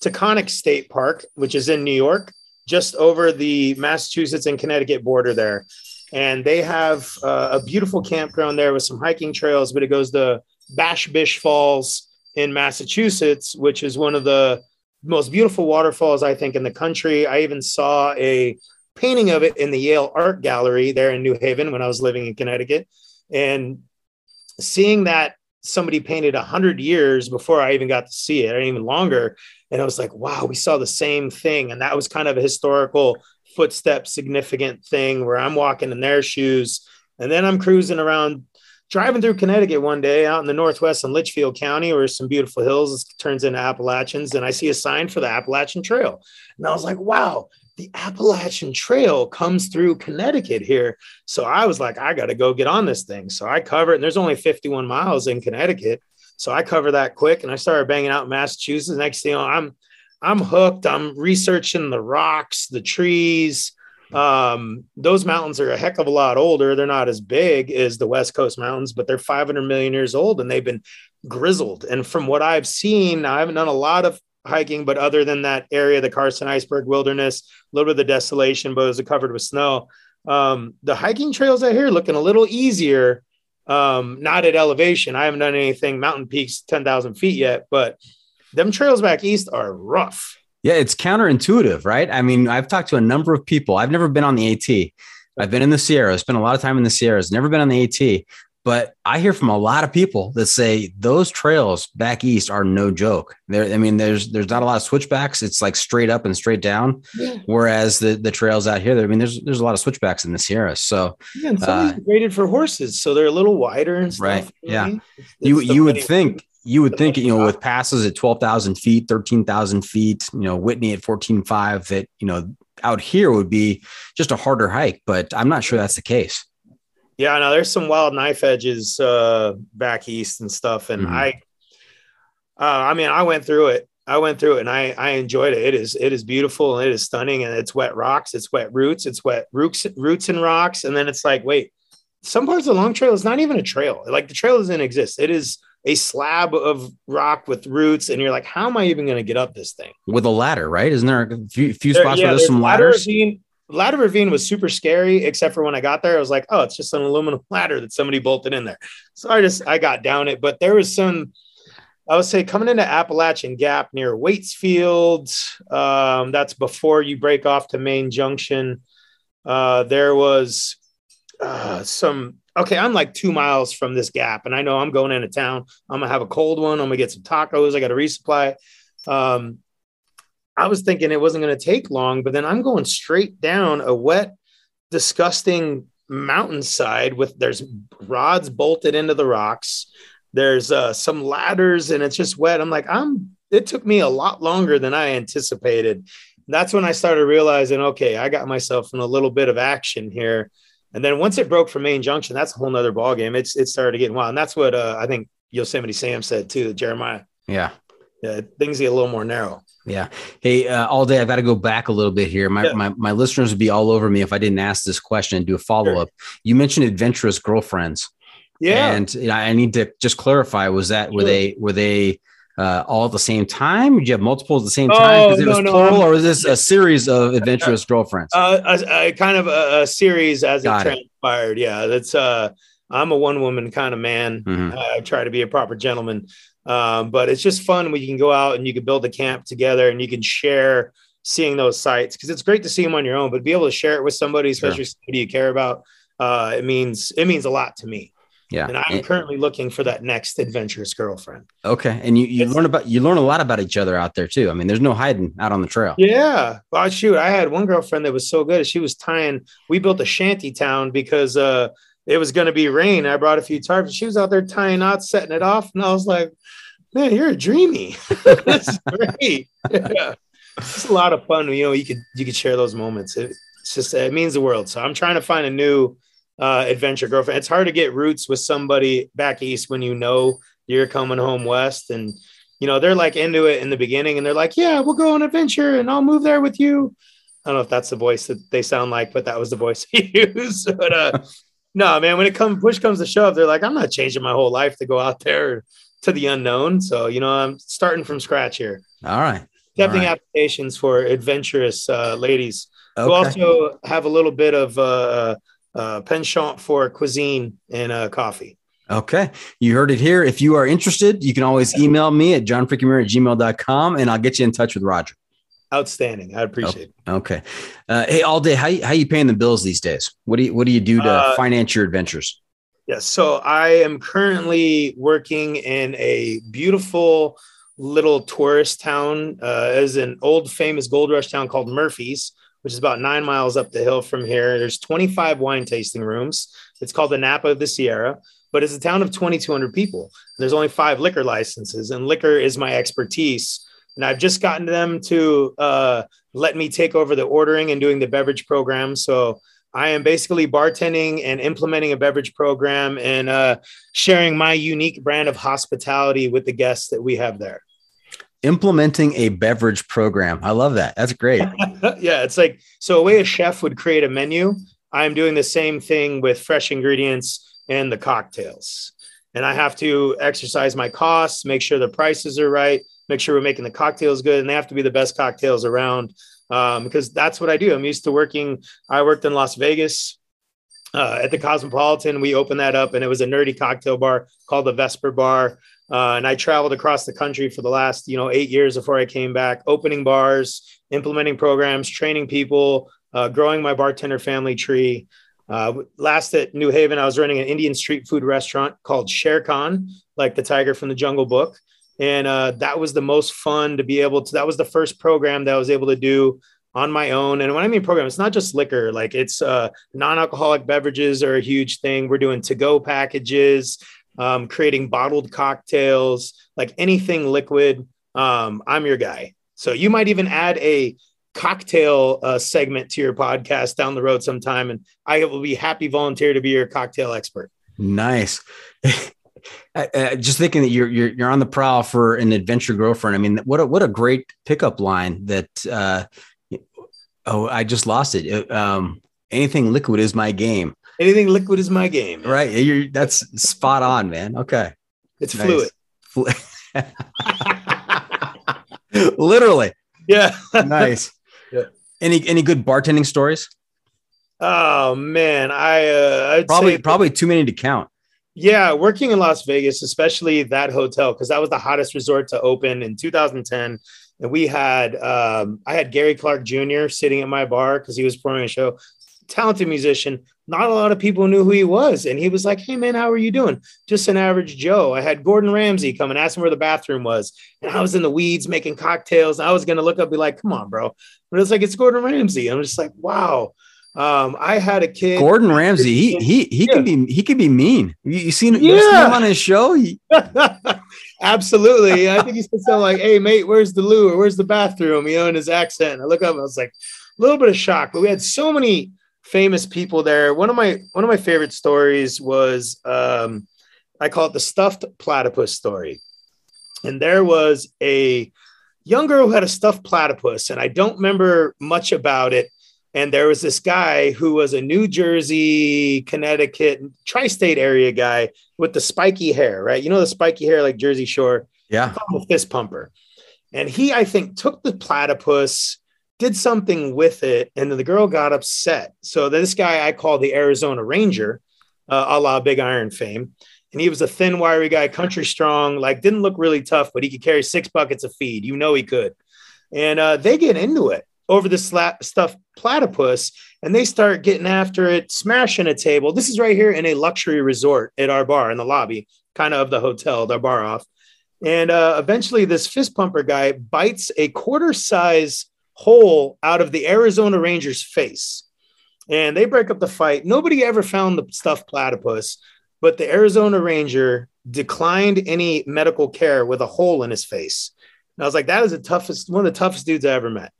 Taconic State Park, which is in New York, just over the Massachusetts and Connecticut border there. And they have uh, a beautiful campground there with some hiking trails, but it goes to Bash Bish Falls in Massachusetts, which is one of the most beautiful waterfalls, I think, in the country. I even saw a painting of it in the Yale Art Gallery there in New Haven when I was living in Connecticut. And seeing that somebody painted a hundred years before I even got to see it, or even longer. And I was like, wow, we saw the same thing. And that was kind of a historical footstep significant thing where I'm walking in their shoes. And then I'm cruising around, driving through Connecticut one day out in the Northwest in Litchfield County, where some beautiful hills turns into Appalachians. And I see a sign for the Appalachian Trail. And I was like, wow, the Appalachian Trail comes through Connecticut here. So I was like, I got to go get on this thing. So I cover it. And there's only 51 miles in Connecticut. So I cover that quick and I started banging out Massachusetts. Next thing you know, I'm I'm hooked. I'm researching the rocks, the trees. Um, those mountains are a heck of a lot older. They're not as big as the West Coast mountains, but they're 500 million years old and they've been grizzled. And from what I've seen, I haven't done a lot of hiking, but other than that area, the Carson Iceberg Wilderness, a little bit of the desolation, but it was covered with snow. Um, the hiking trails out here looking a little easier. Um, not at elevation. I haven't done anything mountain peaks 10,000 feet yet, but them trails back east are rough. Yeah, it's counterintuitive, right? I mean, I've talked to a number of people. I've never been on the AT. I've been in the Sierras, spent a lot of time in the Sierras, never been on the AT. But I hear from a lot of people that say those trails back east are no joke. There, I mean, there's there's not a lot of switchbacks. It's like straight up and straight down. Yeah. Whereas the the trails out here, I mean, there's there's a lot of switchbacks in the Sierra. So yeah, and some uh, graded for horses, so they're a little wider and stuff. Right. Yeah. It's you you would think you would think you know with passes at twelve thousand feet, thirteen thousand feet, you know Whitney at fourteen five, that you know out here would be just a harder hike. But I'm not sure that's the case. Yeah, no, there's some wild knife edges uh, back east and stuff, and mm-hmm. I, uh, I mean, I went through it. I went through it, and I I enjoyed it. It is it is beautiful and it is stunning, and it's wet rocks, it's wet roots, it's wet roots roots and rocks, and then it's like, wait, some parts of the long trail is not even a trail. Like the trail doesn't exist. It is a slab of rock with roots, and you're like, how am I even going to get up this thing? With a ladder, right? Isn't there a few, few spots yeah, where there's some ladders? Ravine, ladder ravine was super scary, except for when I got there, I was like, oh, it's just an aluminum ladder that somebody bolted in there. So I just I got down it, but there was some. I would say coming into Appalachian Gap near Waitsfield. Um, that's before you break off to Maine Junction. Uh, there was uh, some. Okay, I'm like two miles from this gap, and I know I'm going into town. I'm gonna have a cold one. I'm gonna get some tacos. I got to resupply. Um, I was thinking it wasn't to take long, but then I'm going straight down a wet, disgusting mountainside with there's rods bolted into the rocks. There's uh, some ladders and it's just wet. I'm like, I'm. It took me a lot longer than I anticipated. That's when I started realizing, okay, I got myself in a little bit of action here. And then once it broke from Maine Junction, that's a whole nother ballgame. It's it started getting wild, and that's what uh, I think Yosemite Sam said too. Jeremiah. Yeah. Yeah, things get a little more narrow. Yeah. Hey, uh, all day, I've got to go back a little bit here. My, yeah. my, my listeners would be all over me if I didn't ask this question and do a follow up. Sure. You mentioned adventurous girlfriends. Yeah. And you know, I need to just clarify was that, were they, were they, uh, all at the same time? Did you have multiples at the same time? Because oh, it was no, plural, no. or was this a series of adventurous girlfriends? Uh, a, a, kind of a, a series as Got it transpired. It. Yeah, that's. Uh, I'm a one woman kind of man. Mm-hmm. I try to be a proper gentleman. Um, but it's just fun when you can go out and you can build a camp together and you can share seeing those sites because it's great to see them on your own, but be able to share it with somebody, especially sure. somebody you care about, uh, it means it means a lot to me. Yeah. And I'm and, currently looking for that next adventurous girlfriend. Okay. And you, you learn about you learn a lot about each other out there too. I mean, there's no hiding out on the trail. Yeah. Well, shoot, I had one girlfriend that was so good. She was tying, we built a shanty town because uh it was going to be rain. I brought a few tarps. She was out there tying knots, setting it off, and I was like, "Man, you're a dreamy. That's great. Yeah. It's a lot of fun. You know, you could you could share those moments. It, it's just it means the world. So I'm trying to find a new uh, adventure girlfriend. It's hard to get roots with somebody back east when you know you're coming home west, and you know, they're like into it in the beginning and they're like, yeah, we'll go on adventure and I'll move there with you. I don't know if that's the voice that they sound like, but that was the voice he used. but uh, no, man, when it comes push comes to shove, they're like, I'm not changing my whole life to go out there to the unknown. So, you know, I'm starting from scratch here. All right. Accepting right. applications for adventurous uh, ladies Okay. who also have a little bit of uh, uh, penchant for cuisine and uh, coffee. Okay. You heard it here. If you are interested, you can always email me at johnfreakinmuir at gmail.com and I'll get you in touch with Roger. Outstanding. I appreciate it. Okay. Uh, hey, all day, how, you- how you paying the bills these days? What do you, what do you do to Uh, finance your adventures? Yes. So I am currently working in a beautiful little tourist town, uh, as an old famous gold rush town called Murphy's, which is about nine miles up the hill from here. There's 25 wine tasting rooms. It's called the Napa of the Sierra, but it's a town of 2,200 people. There's only five liquor licenses, and liquor is my expertise. And I've just gotten them to uh, let me take over the ordering and doing the beverage program. So I am basically bartending and implementing a beverage program and uh, sharing my unique brand of hospitality with the guests that we have there. Implementing a beverage program. I love that. That's great. yeah, it's like so a way a chef would create a menu. I'm doing the same thing with fresh ingredients and the cocktails. And I have to exercise my costs, make sure the prices are right, make sure we're making the cocktails good, and they have to be the best cocktails around um, because that's what I do. I'm used to working. I worked in Las Vegas uh, at the Cosmopolitan. We opened that up, and it was a nerdy cocktail bar called the Vesper Bar. Uh, and I traveled across the country for the last, you know, eight years before I came back, opening bars, implementing programs, training people, uh, growing my bartender family tree. Uh, last at New Haven, I was running an Indian street food restaurant called Shere Khan, like the tiger from the Jungle Book. And uh, that was the most fun to be able to. That was the first program that I was able to do on my own. And when I mean program, it's not just liquor, like it's uh, non alcoholic beverages are a huge thing. We're doing to go packages, um, creating bottled cocktails, like anything liquid. Um, I'm your guy. So you might even add a cocktail uh, segment to your podcast down the road sometime, and I will be happy volunteer to be your cocktail expert. Nice. Just thinking that you're, you're you're on the prowl for an adventure girlfriend. I mean, what a what a great pickup line. That uh, oh, I just lost it. Uh, Um, anything liquid is my game. Anything liquid is my game. Right? You're that's spot on, man. Okay, It's Nice. fluid. Literally Yeah. nice. Yeah. Any any good bartending stories? Oh man, I uh, I'd Probably say probably too many to count. Yeah, working in Las Vegas, especially that hotel, because that was the hottest resort to open in 2010. And we had, um, I had Gary Clark Jr. sitting at my bar because he was performing a show. Talented musician. Not a lot of people knew who he was. And he was like, Hey, man, how are you doing? Just an average Joe. I had Gordon Ramsay come and ask him where the bathroom was. And I was in the weeds making cocktails. I was going to look up, be like, Come on, bro. But it's like, It's Gordon Ramsay. I'm just like, Wow. Um, I had a kid. Gordon Ramsay, he he he can be he can be mean. You, you seen, you seen him on his show? He- Absolutely. I think he said something like, Hey, mate, where's the loo or where's the bathroom? You know, in his accent. I look up and I was like, a little bit of shock, but we had so many famous people there. One of my one of my favorite stories was um, I call it the stuffed platypus story. And there was a young girl who had a stuffed platypus, and I don't remember much about it. And there was this guy who was a New Jersey, Connecticut, tri state area guy with the spiky hair, right? You know, the spiky hair like Jersey Shore, yeah. fist pumper. And he, I think, took the platypus, did something with it, and the girl got upset. So this guy I call the Arizona Ranger, uh, a la Big Iron fame. And he was a thin, wiry guy, country strong, like didn't look really tough, but he could carry six buckets of feed. You know he could. And uh, they get into it over the sla- stuffed platypus and they start getting after it, smashing a table. This is right here in a luxury resort at our bar in the lobby, kind of of the hotel, the bar off. And uh, eventually, this fist pumper guy bites a quarter size hole out of the Arizona Rangers face. And they break up the fight. Nobody ever found the stuffed platypus, but the Arizona Ranger declined any medical care with a hole in his face. And I was like, that is the toughest, one of the toughest dudes I ever met.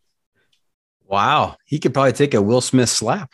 Wow. He could probably take a Will Smith slap.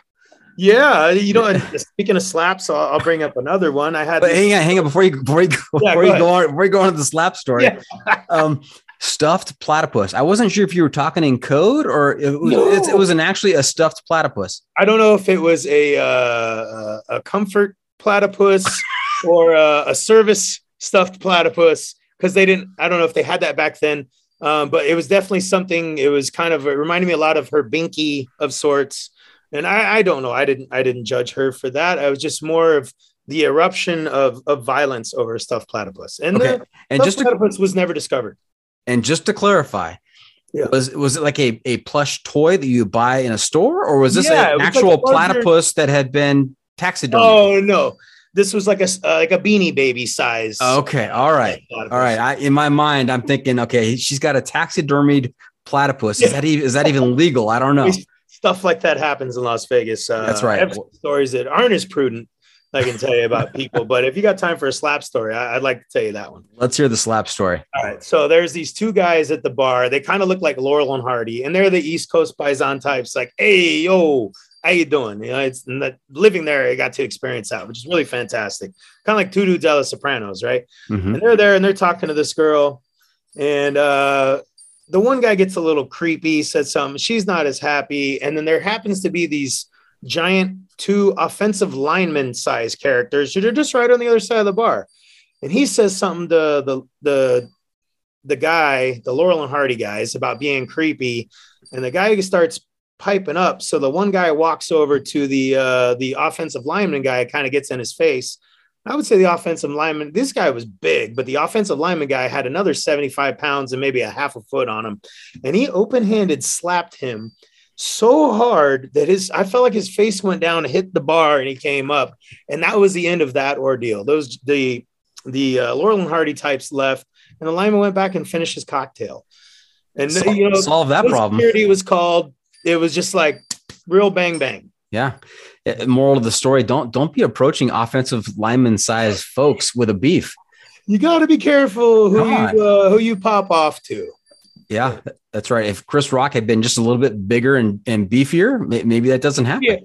Yeah, you know. speaking of slaps, I'll, I'll bring up another one. I had. But this- hang on, hang on before you before you go, Yeah, before go you go on before you go on to the slap story. Yeah. um, stuffed platypus. I wasn't sure if you were talking in code or it was No. it's, it was an actually a stuffed platypus. I don't know if it was a uh, a comfort platypus or a, a service stuffed platypus because they didn't. I don't know if they had that back then, um, but it was definitely something. It was kind of it reminded me a lot of her binky of sorts, and I, I don't know. I didn't I didn't judge her for that. I was just more of the eruption of of violence over a stuffed platypus, and Okay. the And stuffed just to, platypus was never discovered. And just to clarify, Yeah. was was it like a, a plush toy that you buy in a store, or was this Yeah, an was actual larger- platypus that had been taxidermied? Oh no, this was like a uh, like a beanie baby size. Okay, all right. platypus. All right. I, in my mind, I'm thinking, okay, she's got a taxidermied platypus. Is Yeah. that even is that even legal? I don't know. Stuff like that happens in Las Vegas. Uh, That's right. I have some stories that aren't as prudent. I can tell you about people, but if you got time for a slap story, I, I'd like to tell you that one. Let's hear the slap story. All right. So there's these two guys at the bar. They kind of look like Laurel and Hardy, and they're the East Coast Paisan types. Like, hey, yo, how you doing? You know, it's living there. I got to experience that, which is really fantastic. Kind of like two dudes out of Sopranos, right? Mhm. and they're there and they're talking to this girl and uh the one guy gets a little creepy said something she's not as happy and then there happens to be these giant two offensive lineman size characters that are just right on the other side of the bar. And he says something to the the the guy the laurel and hardy guys about being creepy. And the guy starts piping up. So the one guy walks over to the uh the offensive lineman guy kind of gets in his face. I would say the offensive lineman, this guy was big, but the offensive lineman guy had another 75 pounds and maybe a half a foot on him. And he open handed slapped him so hard that his, I felt like his face went down, hit the bar, and he came up. And that was the end of that ordeal. Those, the, the uh, Laurel and Hardy types left, and the lineman went back and finished his cocktail. And, Sol- you know, solve that problem. Security was called. It was just like real bang bang. Yeah. Uh, Moral of the story: Don't don't be approaching offensive lineman size folks with a beef. You got to be careful who on. you, uh, who you pop off to. Yeah, that's right. If Chris Rock had been just a little bit bigger and, and beefier, maybe that doesn't happen. Yeah.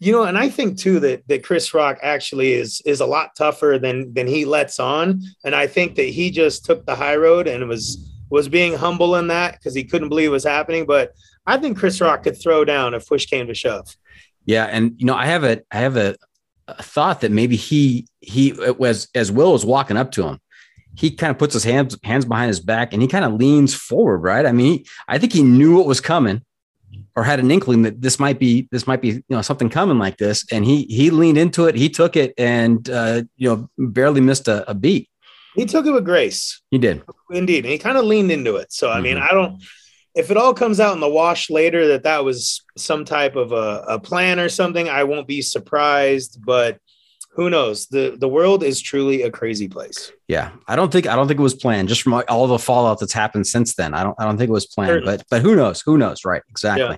You know, and I think too that that Chris Rock actually is is a lot tougher than than he lets on, and I think that he just took the high road and was was being humble in that because he couldn't believe it was happening. But I think Chris Rock could throw down if push came to shove. Yeah, and you know, I have a I have a, a thought that maybe he he was as Will was walking up to him, he kind of puts his hands hands behind his back and he kind of leans forward, right? I mean, he, I think he knew what was coming, or had an inkling that this might be this might be you know something coming like this, and he he leaned into it, he took it, and uh, you know barely missed a, a beat. He took it with grace, He did. indeed, and he kind of leaned into it. So I mean, Mhm. I don't. If it all comes out in the wash later that that was some type of a, a plan or something, I won't be surprised. But who knows? the The world is truly a crazy place. Yeah, I don't think I don't think it was planned. Just from all the fallout that's happened since then, I don't I don't think it was planned. Certainly. But but who knows? Who knows? Right? Exactly. Yeah.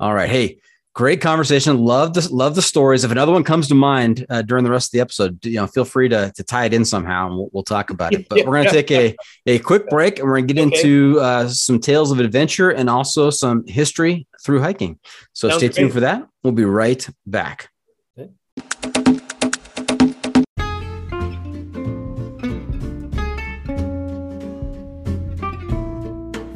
All right. Hey, great conversation. Love the love the stories. If another one comes to mind uh, during the rest of the episode, you know, feel free to to tie it in somehow, and we'll, we'll talk about it. But we're gonna take a a quick break, and we're gonna get Okay. into uh, some tales of adventure and also some history through hiking. So Sounds stay tuned great. for that. We'll be right back.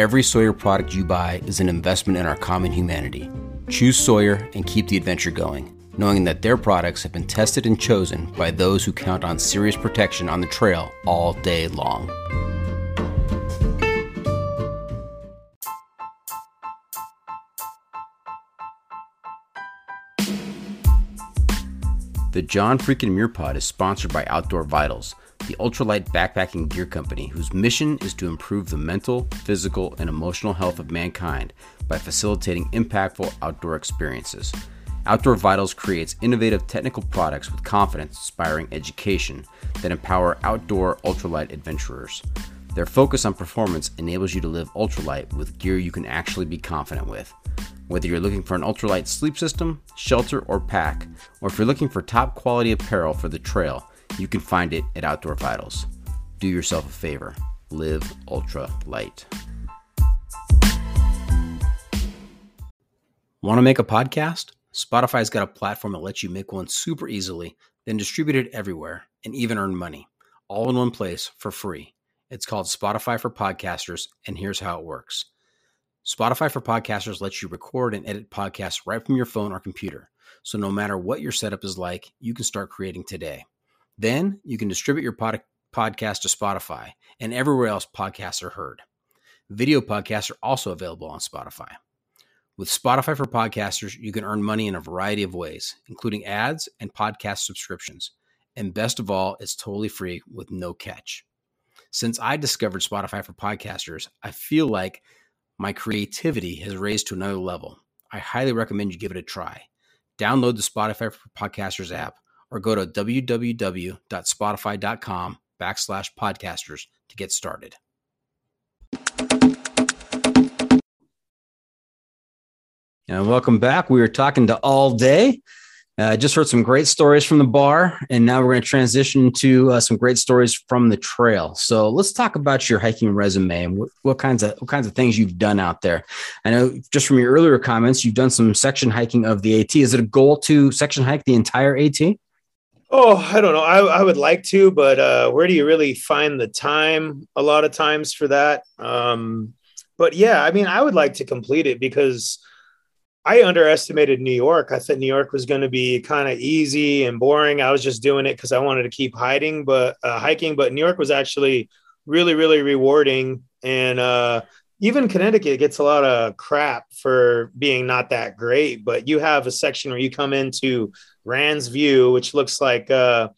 Every Sawyer product you buy is an investment in our common humanity. Choose Sawyer and keep the adventure going, knowing that their products have been tested and chosen by those who count on serious protection on the trail all day long. The John Freakin' Muir Pod is sponsored by Outdoor Vitals, the ultralight backpacking gear company whose mission is to improve the mental, physical, and emotional health of mankind by facilitating impactful outdoor experiences. Outdoor Vitals creates innovative technical products with confidence inspiring education that empower outdoor ultralight adventurers. Their focus on performance enables you to live ultralight with gear you can actually be confident with. Whether you're looking for an ultralight sleep system, shelter, or pack, or if you're looking for top quality apparel for the trail, you can find it at Outdoor Vitals. Do yourself a favor live ultra light. Want to make a podcast? Spotify's got a platform that lets you make one super easily, then distribute it everywhere and even earn money, all in one place for free. It's called Spotify for Podcasters, and here's how it works Spotify for Podcasters lets you record and edit podcasts right from your phone or computer. So no matter what your setup is like, you can start creating today. Then you can distribute your pod- podcast to Spotify and everywhere else podcasts are heard. Video podcasts are also available on Spotify. With Spotify for Podcasters, you can earn money in a variety of ways, including ads and podcast subscriptions. And best of all, it's totally free with no catch. Since I discovered Spotify for Podcasters, I feel like my creativity has raised to another level. I highly recommend you give it a try. Download the Spotify for Podcasters app or go to www.spotify.com backslash podcasters to get started. And welcome back. We were talking to All Day. I uh, just heard some great stories from the bar, and now we're going to transition to uh, some great stories from the trail. So let's talk about your hiking resume and what, what, kinds of what kinds of things you've done out there. I know just from your earlier comments, you've done some section hiking of the AT. Is it a goal to section hike the entire AT? Oh, I don't know. I, I would like to, but uh, where do you really find the time? A lot of times for that. Um, but yeah, I mean, I would like to complete it because I underestimated New York. I thought New York was going to be kind of easy and boring. I was just doing it because I wanted to keep hiding, but uh, hiking. But New York was actually really, really rewarding. And uh, even Connecticut gets a lot of crap for being not that great. But you have a section where you come into Rand's View, which looks like uh,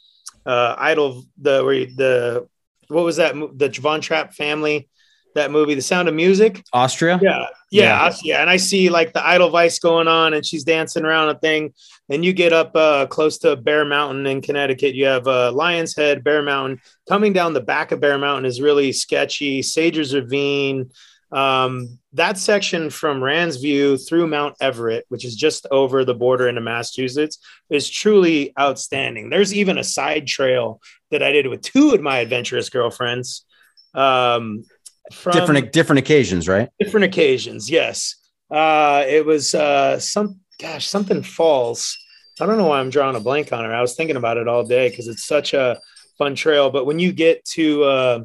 uh, Idle the where you, the what was that the Von Trapp family that movie, The Sound of Music. Austria. Yeah. Yeah. Yeah. yeah. And I see like the Edelweiss going on and she's dancing around a thing. And you get up uh, close to Bear Mountain in Connecticut. You have uh, Lion's Head, Bear Mountain. Coming down the back of Bear Mountain is really sketchy. Sages Ravine. Um, that section from Rand's View through Mount Everett, which is just over the border into Massachusetts, is truly outstanding. There's even a side trail that I did with two of my adventurous girlfriends. Um, from different different occasions, right? Different occasions, yes. Uh, it was uh, some gosh, something falls. I don't know why I'm drawing a blank on her. I was thinking about it all day because it's such a fun trail. But when you get to uh,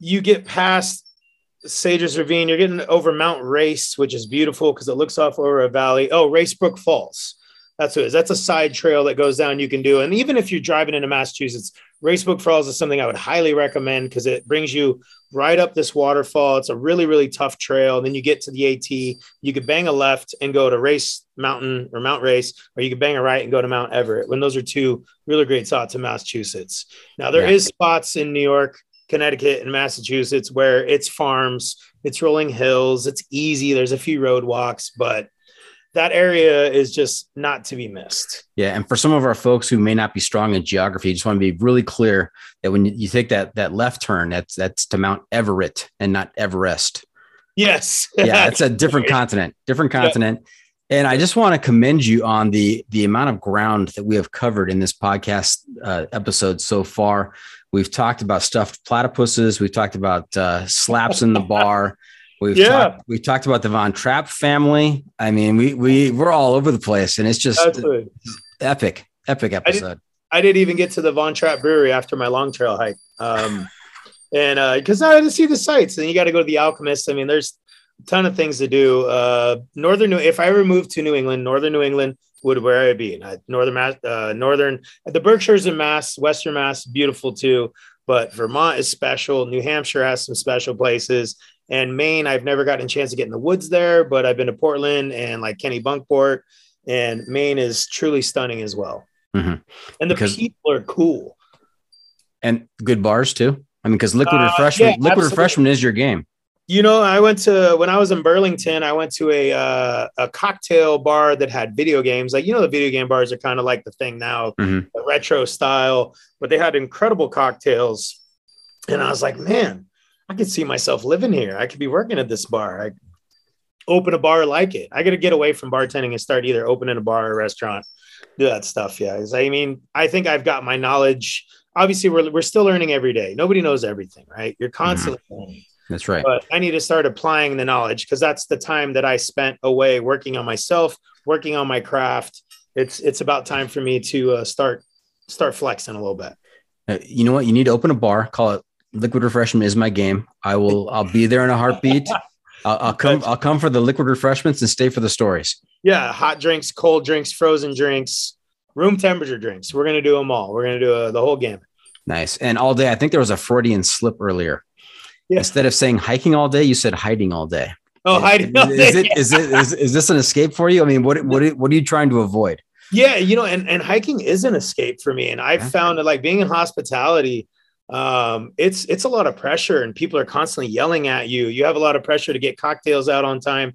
you get past Sages Ravine, you're getting over Mount Race, which is beautiful because it looks off over a valley. Oh, Racebrook Falls. That's what it is. That's a side trail that goes down you can do. And even if you're driving into Massachusetts, Racebrook Falls is something I would highly recommend because it brings you right up this waterfall. It's a really, really tough trail. And then you get to the AT, you could bang a left and go to Race Mountain or Mount Race, or you could bang a right and go to Mount Everett. When those are two really great spots in Massachusetts. Now there yeah. is spots in New York, Connecticut, and Massachusetts where it's farms, it's rolling hills, it's easy. There's a few road walks, but that area is just not to be missed. Yeah, and for some of our folks who may not be strong in geography, just want to be really clear that when you take that that left turn, that's that's to Mount Everett and not Everest. Yes. yeah, it's a different continent, different continent. And I just want to commend you on the the amount of ground that we have covered in this podcast uh, episode so far. We've talked about stuffed platypuses. We've talked about uh, slaps in the bar. We've yeah. talked, we talked about the Von Trapp family. I mean, we we we're all over the place, and it's just epic, epic episode. I, did, I didn't even get to the Von Trapp Brewery after my long trail hike, um, and because uh, I had to see the sights, and you got to go to the Alchemist. I mean, there's a ton of things to do. Uh, northern New, if I ever move to New England, Northern New England would where I be. Northern Mass, uh, Northern the Berkshires and Mass, Western Mass, beautiful too. But Vermont is special. New Hampshire has some special places and Maine, I've never gotten a chance to get in the woods there, but I've been to Portland and like Kennebunkport, and Maine is truly stunning as well. Mm-hmm. And the because, people are cool. And good bars too. I mean, because liquid uh, refreshment, yeah, liquid absolutely. refreshment is your game. You know, I went to when I was in Burlington. I went to a uh, a cocktail bar that had video games. Like you know, the video game bars are kind of like the thing now, Mhm. the retro style. But they had incredible cocktails, and I was like, man, I could see myself living here. I could be working at this bar. I open a bar like it. I got to get away from bartending and start either opening a bar or a restaurant. Do that stuff. Yeah, I mean, I think I've got my knowledge. Obviously, we're we're still learning every day. Nobody knows everything, right? You're constantly learning That's right. but I need to start applying the knowledge because that's the time that I spent away working on myself, working on my craft. It's it's about time for me to uh, start start flexing a little bit. Uh, you know what? You need to open a bar. Call it Liquid Refreshment is my game. I will. I'll be there in a heartbeat. I'll, I'll come. I'll come for the liquid refreshments and stay for the stories. Yeah, hot drinks, cold drinks, frozen drinks, room temperature drinks. We're gonna do them all. We're gonna do uh, the whole gamut. Nice. And all day. I think there was a Freudian slip earlier. Yeah. Instead of saying hiking all day, you said hiding all day. Oh, hiding. all Is day. it? Is it? Is, is this an escape for you? I mean, what? What? What are you trying to avoid? Yeah, you know, and, and hiking is an escape for me. And I've Yeah. found that like being in hospitality, um, it's it's a lot of pressure and people are constantly yelling at you. You have a lot of pressure to get cocktails out on time.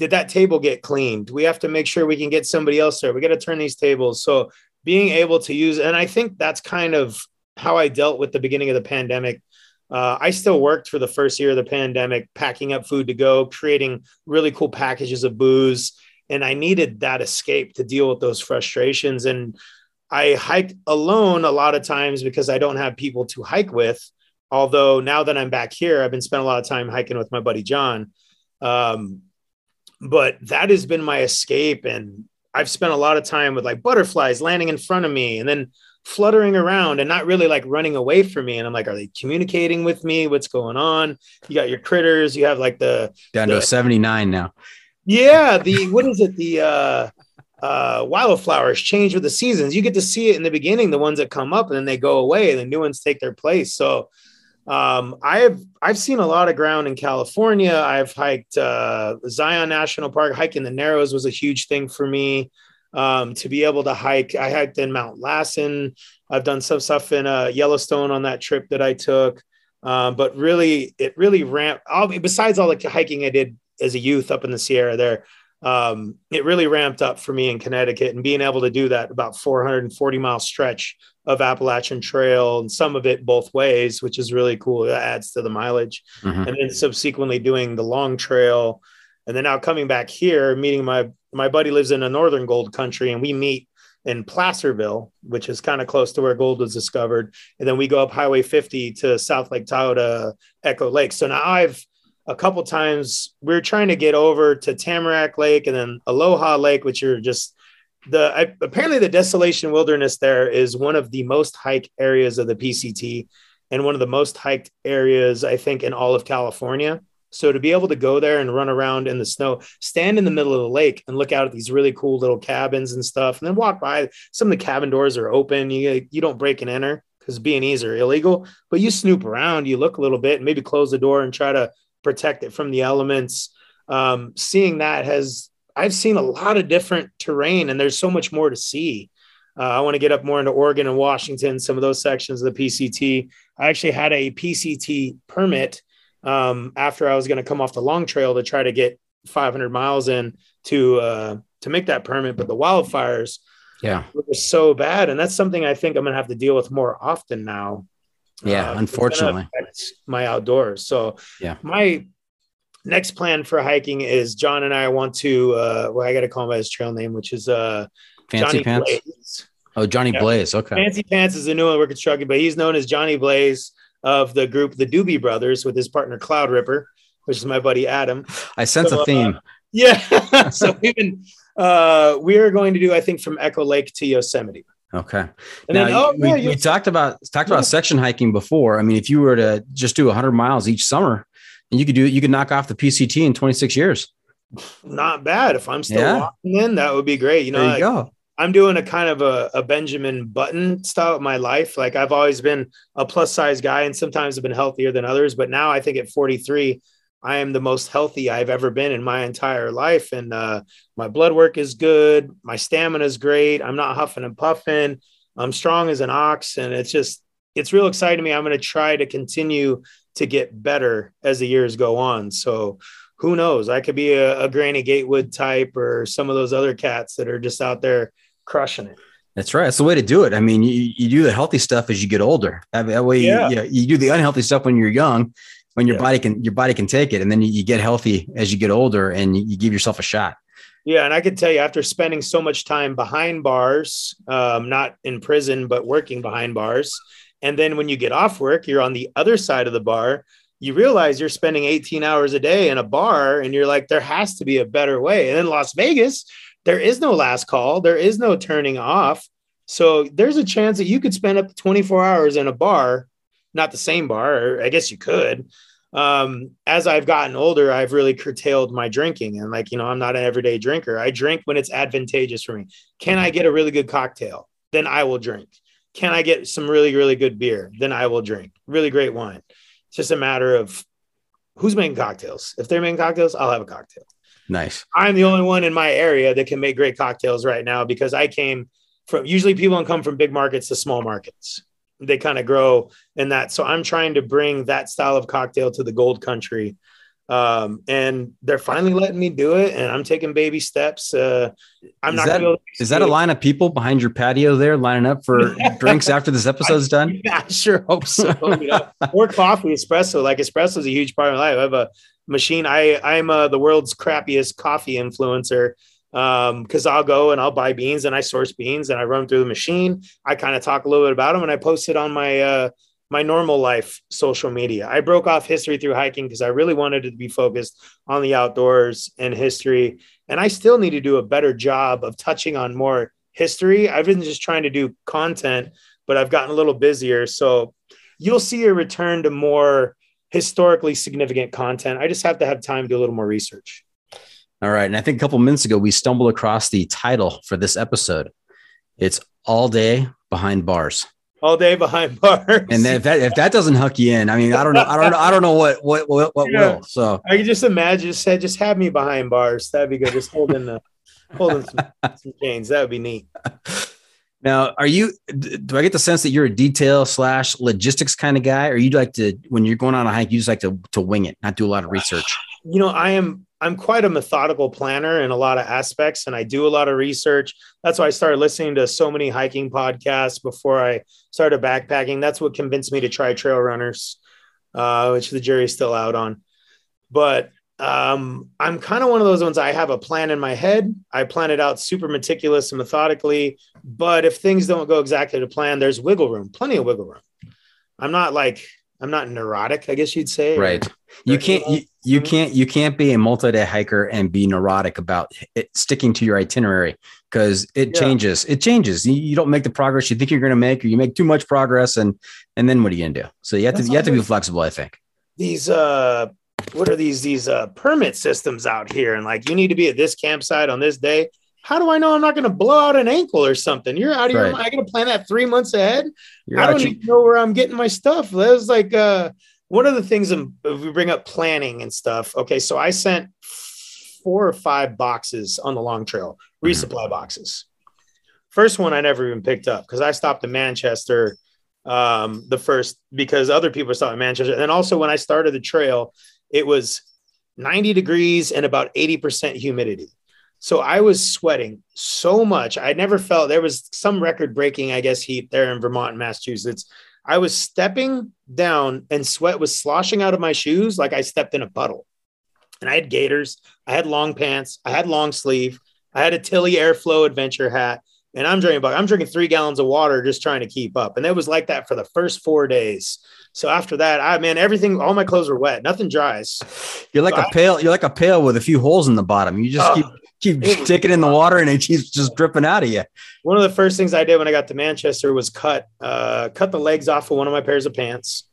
Did that table get cleaned? We have to make sure we can get somebody else there. We got to turn these tables. So being able to use, and I think that's kind of how I dealt with the beginning of the pandemic. Uh, I still worked for the first year of the pandemic, packing up food to go, creating really cool packages of booze and I needed that escape to deal with those frustrations. And I hike alone a lot of times because I don't have people to hike with. Although now that I'm back here, I've been spending a lot of time hiking with my buddy John. Um, but that has been my escape, and I've spent a lot of time with like butterflies landing in front of me, and then fluttering around and not really like running away from me. And I'm like, are they communicating with me? What's going on? You got your critters. You have like the Down to The- a seventy nine now. yeah, the what is it? The uh uh wildflowers change with the seasons. You get to see it in the beginning, the ones that come up and then they go away and the new ones take their place. So um I've I've seen a lot of ground in California. I've hiked uh Zion National Park, hiking the Narrows was a huge thing for me. Um, to be able to hike, I hiked in Mount Lassen. I've done some stuff in uh, Yellowstone on that trip that I took. Um, but really, it really ramped. All, besides all the hiking I did as a youth up in the Sierra there, um, it really ramped up for me in Connecticut and being able to do that about 440 mile stretch of Appalachian Trail and some of it both ways, which is really cool. That adds to the mileage. Mhm. And then subsequently doing the long trail. And then now coming back here, meeting my my buddy lives in a northern gold country, and we meet in Placerville, which is kind of close to where gold was discovered. And then we go up Highway 50 to South Lake Tahoe Echo Lake. So now I've a couple times we're trying to get over to Tamarack Lake and then Aloha Lake, which are just the I, apparently the Desolation Wilderness there is one of the most hiked areas of the PCT and one of the most hiked areas I think in all of California. So to be able to go there and run around in the snow, stand in the middle of the lake and look out at these really cool little cabins and stuff, and then walk by. Some of the cabin doors are open. You you don't break and enter because B and E's are illegal, but you snoop around, you look a little bit, maybe close the door and try to protect it from the elements. Um, seeing that has I've seen a lot of different terrain, and there's so much more to see. Uh, I want to get up more into Oregon and Washington, some of those sections of the PCT. I actually had a PCT permit um, after I was going to come off the long trail to try to get 500 miles in to uh, to make that permit, but the wildfires Yeah. were so bad, and that's something I think I'm going to have to deal with more often now. Yeah, Uh, unfortunately. my outdoors. So Yeah. my next plan for hiking is John and I want to. Uh, well, I got to call him by his trail name, which is uh, Fancy Johnny pants. Blaze. Oh, Johnny Yeah. Blaze. Okay. Fancy Pants is the new one we're constructing, but he's known as Johnny Blaze of the group the Doobie Brothers with his partner Cloud Ripper, which is my buddy Adam. I sense So, a uh, theme. Yeah. so we've been uh we are going to do, I think, from Echo Lake to Yosemite. Okay. And now, then oh we, yeah, we talked about talked Yeah. about section hiking before. I mean, if you were to just do 100 miles each summer, and you could do it, you could knock off the PCT in 26 years. not bad. If I'm still Yeah. walking in, that would be great. You know, there you go. I'm doing a kind of a, a Benjamin Button style of my life. Like I've always been a plus size guy and sometimes I've been healthier than others. But now I think at 43, I am the most healthy I've ever been in my entire life. And uh, my blood work is good. My stamina is great. I'm not huffing and puffing. I'm strong as an ox. And it's just, it's real exciting to me. I'm going to try to continue to get better as the years go on. So who knows? I could be a, a Granny Gatewood type or some of those other cats that are just out there crushing it. That's right. That's the way to do it. I mean, you, you do the healthy stuff as you get older. That, way, Yeah. you, you do the unhealthy stuff when you're young, when your Yeah. body can your body can take it, and then you, you get healthy as you get older, and you, you give yourself a shot. Yeah, and I can tell you after spending so much time behind bars, um, not in prison, but working behind bars, and then when you get off work, you're on the other side of the bar. You realize you're spending 18 hours a day in a bar, and you're like, there has to be a better way. And in Las Vegas, there is no last call, there is no turning off. So there's a chance that you could spend up to 24 hours in a bar, not the same bar, I guess you could, um, as I've gotten older, I've really curtailed my drinking. And like, you know, I'm not an everyday drinker. I drink when it's advantageous for me. Can I get a really good cocktail? Then I will drink. Can I get some really, really good beer? Then I will drink. Really great wine. It's just a matter of who's making cocktails. If they're making cocktails, I'll have a cocktail. Nice. I'm the only one in my area that can make great cocktails right now because I came from usually people don't come from big markets to small markets. They kind of grow in that. So I'm trying to bring that style of cocktail to the gold country. Um, and they're finally letting me do it, and I'm taking baby steps. Uh, I'm Is not that- gonna be able to Is that a line of people behind your patio there lining up for drinks after this episode's done? I sure hope so. you know? Or coffee, espresso. Like espresso is a huge part of my life. I have a machine. I I'm uh, the world's crappiest coffee influencer um because I'll go and I'll buy beans and I source beans and I run through the machine. I kind of talk a little bit about them and I post it on my uh my normal life social media. I broke off history through hiking because I really wanted to be focused on the outdoors and history. And I still need to do a better job of touching on more history. I've been just trying to do content, but I've gotten a little busier. So you'll see a return to more historically significant content. I just have to have time to do a little more research. All right. And I think a couple minutes ago, we stumbled across the title for this episode. It's All Day Behind Bars. All day behind bars. And then if that if that doesn't hook you in, I mean, I don't know, I don't know, I don't know what what what, what Yeah. will. So I can just imagine just said just have me behind bars. That'd be good. Just holding the holding some, some chains. That would be neat. now, are you? Do I get the sense that you're a detail slash logistics kind of guy, or you like to when you're going on a hike, you just like to to wing it, not do a lot of research? you know i am i'm quite a methodical planner in a lot of aspects and i do a lot of research that's why i started listening to so many hiking podcasts before i started backpacking that's what convinced me to try trail runners uh, which the jury's still out on but um, i'm kind of one of those ones i have a plan in my head i plan it out super meticulous and methodically but if things don't go exactly to plan there's wiggle room plenty of wiggle room i'm not like i'm not neurotic i guess you'd say Right. You can't you, you can't you can't be a multi-day hiker and be neurotic about it, sticking to your itinerary because it Yeah. changes. It changes. You, you don't make the progress you think you're going to make, or you make too much progress, and and then what are you going to do? So you have That's to you have to be flexible. I think. these uh what are these these uh permit systems out here? And like you need to be at this campsite on this day. How do i know i'm not going to blow out an ankle or something? You're out of your mind i got to plan that three months ahead? You're i don't even know where i'm getting my stuff. That was like uh one of the things um, if we bring up planning and stuff okay so i sent four or five boxes on the long trail Mhm. resupply boxes. First one i never even picked up because i stopped in manchester um the first because other people stopped in manchester. And also when i started the trail it was 90 degrees and about 80% humidity so i was sweating so much i never felt there was some record breaking i guess heat there in vermont and massachusetts i was stepping down and sweat was sloshing out of my shoes like i stepped in a puddle and i had gaiters i had long pants i had long sleeve i had a tilley airflow adventure hat and I'm drinking I'm drinking three gallons of water just trying to keep up. And it was like that for the first four days. So after that, I man, everything, all my clothes were wet. Nothing dries. You're like a I- pail. You're like a pail with a few holes in the bottom. You just Oh, keep keep sticking in the water, and it keeps just dripping out of you. One of the first things I did when I got to Manchester was cut uh, cut the legs off of one of my pairs of pants.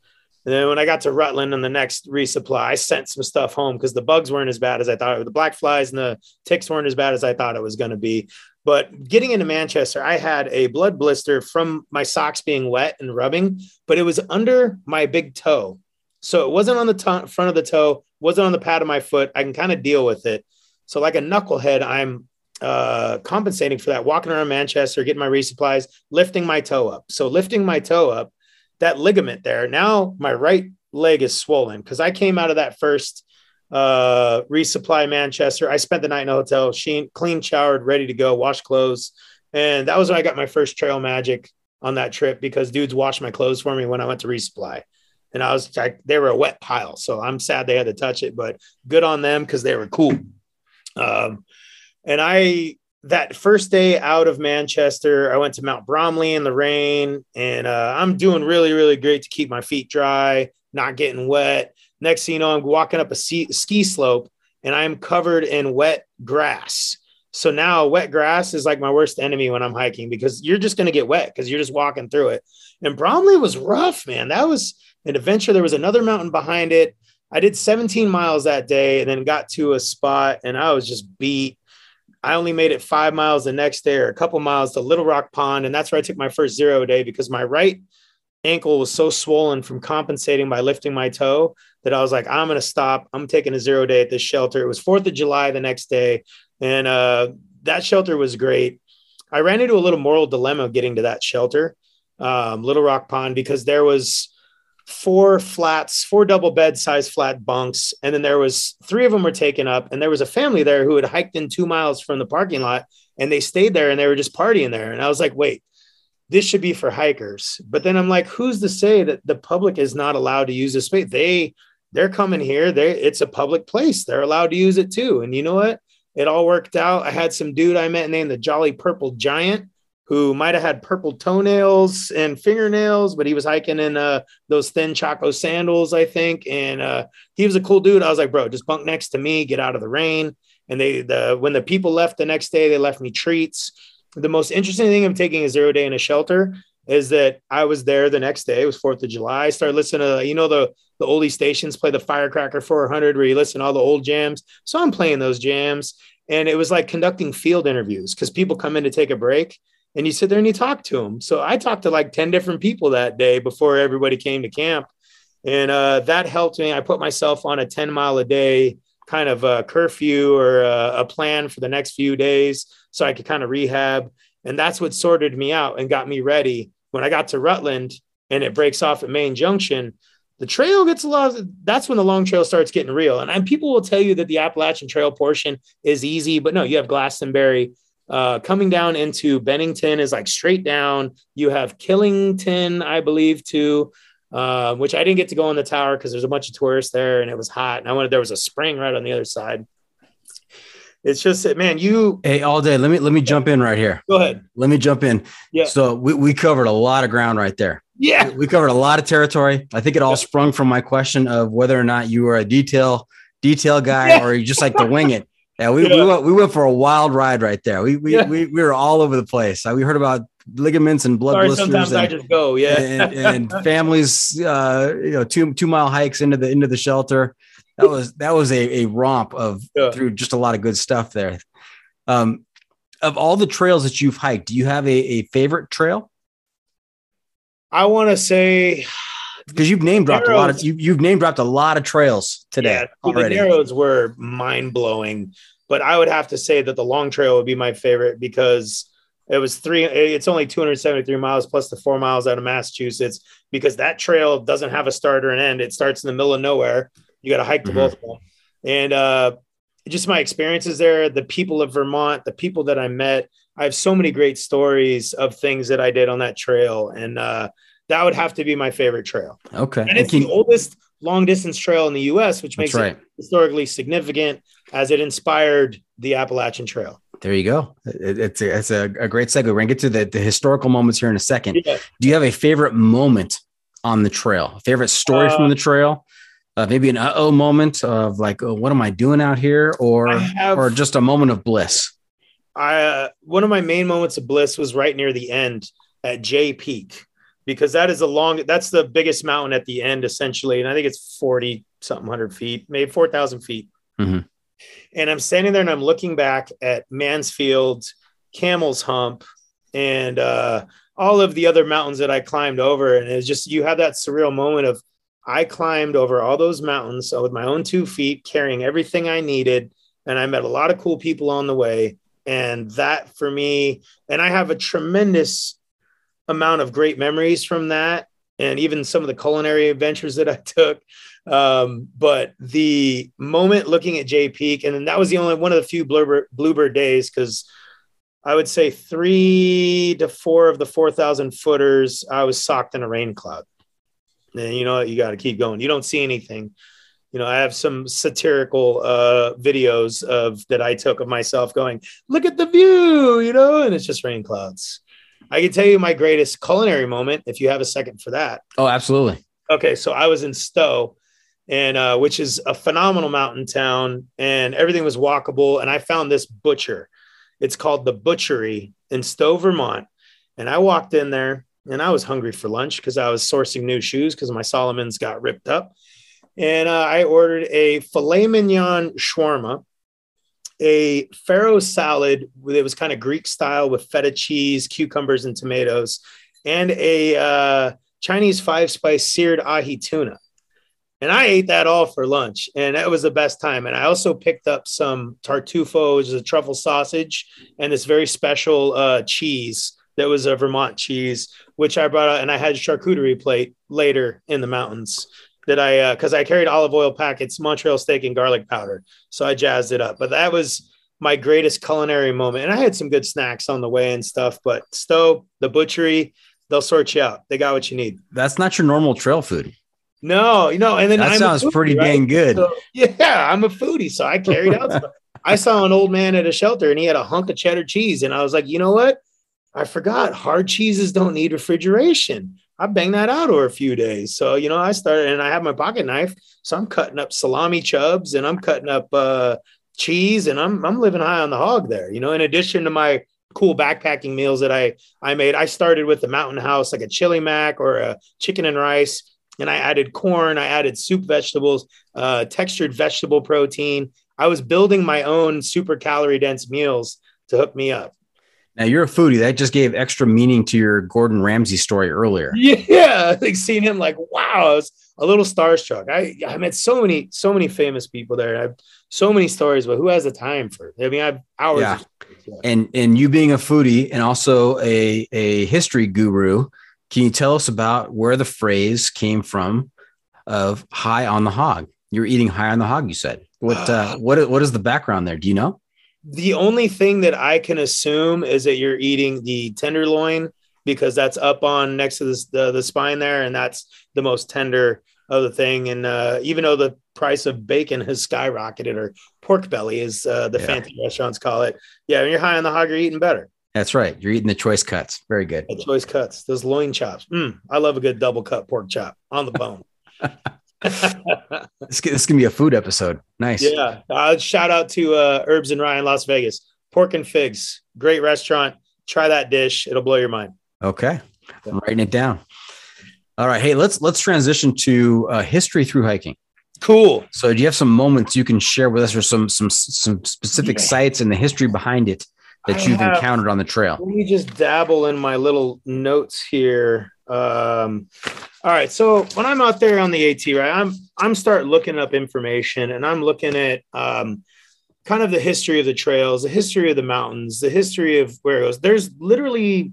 And then when I got to Rutland and the next resupply, I sent some stuff home because the bugs weren't as bad as I thought. The black flies and the ticks weren't as bad as I thought it was going to be. But getting into Manchester, I had a blood blister from my socks being wet and rubbing, but it was under my big toe. So it wasn't on the to- front of the toe, wasn't on the pad of my foot. I can kind of deal with it. So like a knucklehead, I'm uh, compensating for that, walking around Manchester, getting my resupplies, lifting my toe up. So lifting my toe up that ligament there. Now my right leg is swollen because I came out of that first uh, resupply Manchester. I spent the night in a hotel, she, clean, showered, ready to go, wash clothes. And that was when I got my first trail magic on that trip because dudes washed my clothes for me when I went to resupply. And I was like, they were a wet pile. So I'm sad they had to touch it, but good on them because they were cool. Um, and I, that first day out of Manchester, I went to Mount Bromley in the rain and uh, I'm doing really, really great to keep my feet dry, not getting wet. Next thing you know, I'm walking up a ski slope and I'm covered in wet grass. So now wet grass is like my worst enemy when I'm hiking because you're just going to get wet because you're just walking through it. And Bromley was rough, man. That was an adventure. There was another mountain behind it. I did 17 miles that day and then got to a spot and I was just beat. I only made it five miles the next day or a couple miles to Little Rock Pond. And that's where I took my first zero day because my right ankle was so swollen from compensating by lifting my toe that I was like, I'm going to stop. I'm taking a zero day at this shelter. It was 4th of July the next day. And uh, that shelter was great. I ran into a little moral dilemma getting to that shelter, um, Little Rock Pond, because there was four flats, four double bed size flat bunks. And then there was three of them were taken up. And there was a family there who had hiked in two miles from the parking lot and they stayed there and they were just partying there. And I was like, wait, this should be for hikers. But then I'm like, who's to say that the public is not allowed to use this space? They they're coming here. They it's a public place. They're allowed to use it too. And you know what? It all worked out. I had some dude I met named the Jolly Purple Giant who might have had purple toenails and fingernails, but he was hiking in uh, those thin Chaco sandals, I think. And uh, he was a cool dude. I was like, bro, just bunk next to me, get out of the rain. And they, the when the people left the next day, they left me treats the most interesting thing I'm taking a zero day in a shelter is that I was there the next day. It was Fourth of July. I started listening to you know the the oldie stations play the Firecracker 400 where you listen to all the old jams. So I'm playing those jams, and it was like conducting field interviews because people come in to take a break, and you sit there and you talk to them. So I talked to like ten different people that day before everybody came to camp, and uh, that helped me. I put myself on a 10 mile a day kind of a curfew or a, a plan for the next few days so I could kind of rehab. And that's what sorted me out and got me ready. When I got to Rutland and it breaks off at Maine Junction, the trail gets a lot. Of, that's when the long trail starts getting real. And, and people will tell you that the Appalachian Trail portion is easy, but no, you have Glastonbury. Uh, coming down into Bennington is like straight down. You have Killington, I believe, too, uh, which I didn't get to go on the tower because there's a bunch of tourists there and it was hot. And I wanted there was a spring right on the other side it's just that man, you hey all day. Let me let me jump in right here. Go ahead. Let me jump in. Yeah. So we, we covered a lot of ground right there. Yeah. We covered a lot of territory. I think it all yeah. sprung from my question of whether or not you were a detail detail guy yeah. or you just like to wing it. Yeah, we, yeah. we went we went for a wild ride right there. We we we, we were all over the place. We heard about ligaments and blood Sorry, blisters. Sometimes and, I just go, yeah. and, and families, uh, you know, two two mile hikes into the into the shelter. That was that was a, a romp of yeah. through just a lot of good stuff there. Um, of all the trails that you've hiked, do you have a, a favorite trail? I want to say because you've name dropped a lot of you, you've name dropped a lot of trails today yeah, already. The narrows were mind blowing, but I would have to say that the long trail would be my favorite because it was three. It's only 273 miles plus the four miles out of Massachusetts because that trail doesn't have a start or an end. It starts in the middle of nowhere. You got to hike to mm-hmm. both of them, and uh, just my experiences there, the people of Vermont, the people that I met. I have so many great stories of things that I did on that trail, and uh, that would have to be my favorite trail. Okay, and it's the oldest long distance trail in the U.S., which makes right. it historically significant as it inspired the Appalachian Trail. There you go. It's a, it's a, a, great segue. We're gonna get to the, the historical moments here in a second. Yeah. Do you have a favorite moment on the trail? Favorite story uh, from the trail? Uh, maybe an uh-oh moment of like, oh, what am I doing out here? Or, have, or just a moment of bliss. I, uh, one of my main moments of bliss was right near the end at Jay Peak, because that is a long, that's the biggest mountain at the end essentially. And I think it's 40 something hundred feet, maybe 4,000 feet. Mm-hmm. And I'm standing there and I'm looking back at Mansfield, Camel's Hump, and uh, all of the other mountains that I climbed over. And it's just, you have that surreal moment of, I climbed over all those mountains with my own two feet, carrying everything I needed. And I met a lot of cool people on the way. And that for me, and I have a tremendous amount of great memories from that. and even some of the culinary adventures that I took. Um, but the moment looking at Jay Peak, and that was the only one of the few bluebird, bluebird days because I would say three to four of the 4,000 footers, I was socked in a rain cloud. And you know, you got to keep going. You don't see anything. You know, I have some satirical uh, videos of that I took of myself going, look at the view, you know, and it's just rain clouds. I can tell you my greatest culinary moment if you have a second for that. Oh, absolutely. Okay, so I was in Stowe, and uh, which is a phenomenal mountain town, and everything was walkable. And I found this butcher. It's called the Butchery in Stowe, Vermont. And I walked in there, and I was hungry for lunch because I was sourcing new shoes because my Salomons got ripped up. And uh, I ordered a filet mignon shawarma, a farro salad that was kind of Greek style with feta cheese, cucumbers, and tomatoes, and a uh, Chinese five spice seared ahi tuna. And I ate that all for lunch, and that was the best time. And I also picked up some tartufo, which is a truffle sausage, and this very special uh, cheese that was a Vermont cheese, which I brought out, and I had a charcuterie plate later in the mountains that I because uh, I carried olive oil packets, Montreal steak, and garlic powder. So I jazzed it up. But that was my greatest culinary moment. And I had some good snacks on the way and stuff. But Stowe, the butchery, they'll sort you out. They got what you need. That's not your normal trail food. No, you know, and then that I'm sounds foodie, pretty right? dang good. So, yeah, I'm a foodie, so I carried out. I saw an old man at a shelter and he had a hunk of cheddar cheese, and I was like, you know what? I forgot hard cheeses don't need refrigeration. I banged that out over a few days. So, you know, I started and I have my pocket knife. So I'm cutting up salami chubs and I'm cutting up uh, cheese and I'm, I'm living high on the hog there. You know, in addition to my cool backpacking meals that I, I made, I started with the mountain house, like a chili mac or a chicken and rice. And I added corn, I added soup vegetables, uh, textured vegetable protein. I was building my own super calorie dense meals to hook me up. Now you're a foodie. That just gave extra meaning to your Gordon Ramsay story earlier. Yeah, like seeing him, like wow, I was a little starstruck. I I met so many so many famous people there. I have so many stories, but who has the time for? It? I mean, I have hours. Yeah. of stories. And and you being a foodie and also a a history guru, can you tell us about where the phrase came from of high on the hog? You're eating high on the hog, you said. What uh, what what is the background there? Do you know? The only thing that I can assume is that you're eating the tenderloin because that's up on next to this, the the spine there, and that's the most tender of the thing. And uh, even though the price of bacon has skyrocketed, or pork belly, as uh, the Yeah. fancy restaurants call it, yeah, when you're high on the hog, you're eating better. That's right. You're eating the choice cuts. Very good. The choice cuts, those loin chops. Mm, I love a good double cut pork chop on the bone. This, this can be a food episode. Nice. yeah, uh, shout out to uh, Herbs and Rye, Las Vegas. Pork and figs, great restaurant. Try that dish; it'll blow your mind. Okay. I'm writing it down. All right. Hey, let's let's transition to uh, history through hiking. Cool. So, do you have some moments you can share with us, or some some some specific Yeah. sites and the history behind it that I you've have- encountered on the trail? Let me just dabble in my little notes here. Um, all right, so when I'm out there on the AT, right, I'm I'm start looking up information, and I'm looking at um, kind of the history of the trails, the history of the mountains, the history of where it goes. There's literally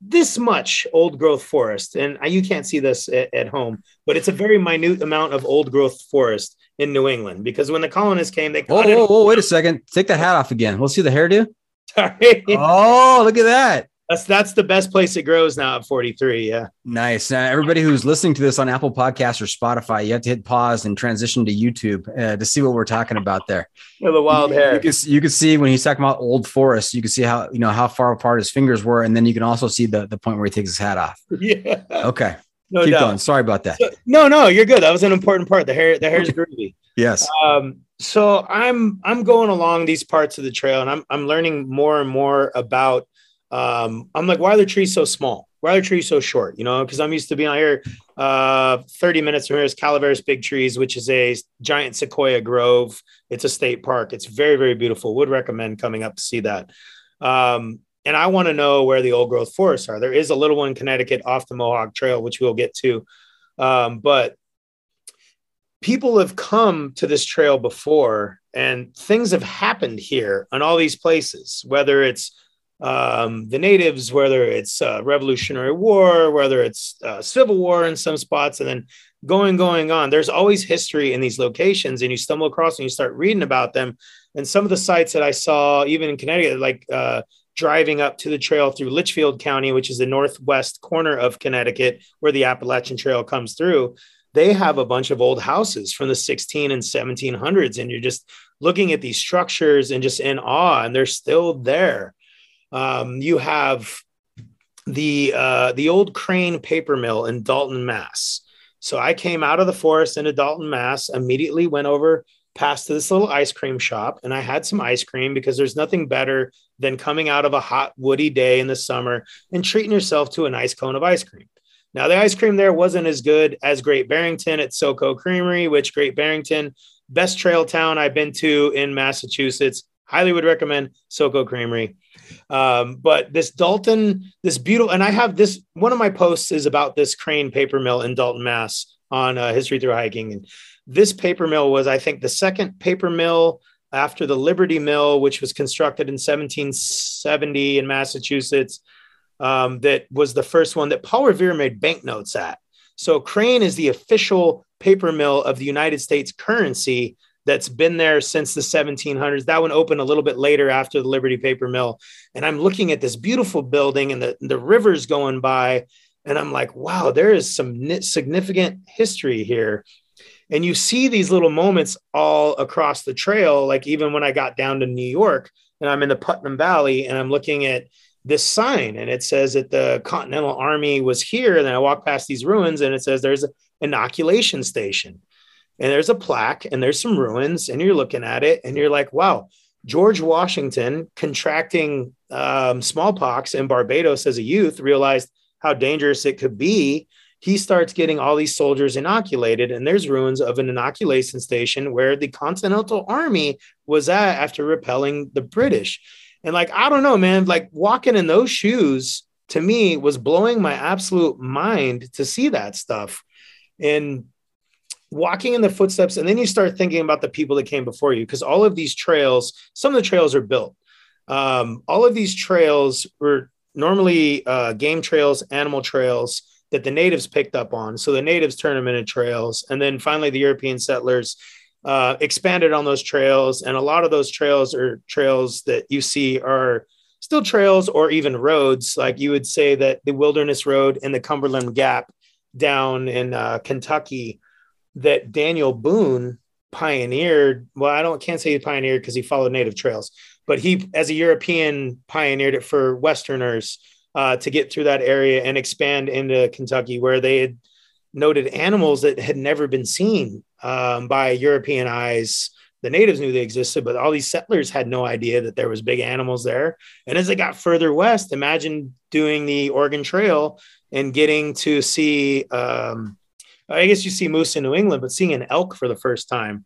this much old growth forest, and you can't see this at, at home, but it's a very minute amount of old growth forest in New England because when the colonists came, they Whoa, whoa, whoa! Wait a second. Take the hat off again. We'll see the hairdo. Sorry. Oh, look at that. That's that's the best place it grows now at 43. Yeah. Nice. Now, everybody who's listening to this on Apple Podcasts or Spotify, you have to hit pause and transition to YouTube uh, to see what we're talking about there. With the wild You hair. can, you can see when he's talking about old forest, you can see how you know how far apart his fingers were, and then you can also see the, the point where he takes his hat off. Yeah. Okay, No keep doubt. going. Sorry about that. So- no, no, you're good. That was an important part. The hair, the hair's groovy. Yes. Um, so I'm I'm going along these parts of the trail and I'm I'm learning more and more about um I'm like, why are the trees so small? Why are the trees so short? You know, because I'm used to being out here uh 30 minutes from here is Calaveras Big Trees, which is a giant sequoia grove. It's a state park. It's very, very beautiful. Would recommend coming up to see that. Um, and I want to know where the old growth forests are. There is a little one in Connecticut off the Mohawk Trail, which we'll get to. Um, but people have come to this trail before and things have happened here in all these places, whether it's um, the natives, whether it's uh, Revolutionary War, whether it's uh, Civil War in some spots, and then going, going on. There's always history in these locations, and you stumble across and you start reading about them. And some of the sites that I saw, even in Connecticut, like uh, driving up to the trail through Litchfield County, which is the northwest corner of Connecticut, where the Appalachian Trail comes through. They have a bunch of old houses from the 16 and 1700s, and you're just looking at these structures and just in awe, and they're still there. Um, you have the uh, the old Crane paper mill in Dalton, Mass. So I came out of the forest into Dalton, Mass. Immediately went over past this little ice cream shop, and I had some ice cream because there's nothing better than coming out of a hot woody day in the summer and treating yourself to a nice cone of ice cream. Now the ice cream there wasn't as good as Great Barrington at SoCo Creamery, which Great Barrington, best trail town I've been to in Massachusetts. Highly would recommend SoCo Creamery. Um, but this Dalton, this beautiful, and I have this one of my posts is about this crane paper mill in Dalton, Mass on uh, History Through Hiking. And this paper mill was, I think, the second paper mill after the Liberty Mill, which was constructed in 1770 in Massachusetts. Um, that was the first one that Paul Revere made banknotes at. So Crane is the official paper mill of the United States currency that's been there since the 1700s. That one opened a little bit later after the Liberty Paper Mill. And I'm looking at this beautiful building and the, the rivers going by. And I'm like, wow, there is some significant history here. And you see these little moments all across the trail. Like even when I got down to New York and I'm in the Putnam Valley and I'm looking at this sign and it says that the Continental Army was here. And then I walk past these ruins and it says there's an inoculation station and there's a plaque and there's some ruins and you're looking at it and you're like wow george washington contracting um, smallpox in barbados as a youth realized how dangerous it could be. He starts getting all these soldiers inoculated and there's ruins of an inoculation station where the continental army was at after repelling the british. And like i don't know man like walking in those shoes to me was blowing my absolute mind to see that stuff. And walking in the footsteps and then you start thinking about the people that came before you because all of these trails some of the trails are built. Um, all of these trails were normally uh, game trails animal trails that the natives picked up on. So the natives turned them into trails and then finally the european settlers uh, expanded on those trails and a lot of those trails are trails that you see are still trails or even roads. Like you would say that the wilderness road and the cumberland gap down in uh, kentucky that Daniel Boone pioneered. Well, I don't can't say he pioneered because he followed native trails, but he, as a European, pioneered it for Westerners uh, to get through that area and expand into Kentucky, where they had noted animals that had never been seen um, by European eyes. The natives knew they existed, but all these settlers had no idea that there was big animals there. And as they got further west, imagine doing the Oregon Trail and getting to see um, I guess you see moose in New England, but seeing an elk for the first time,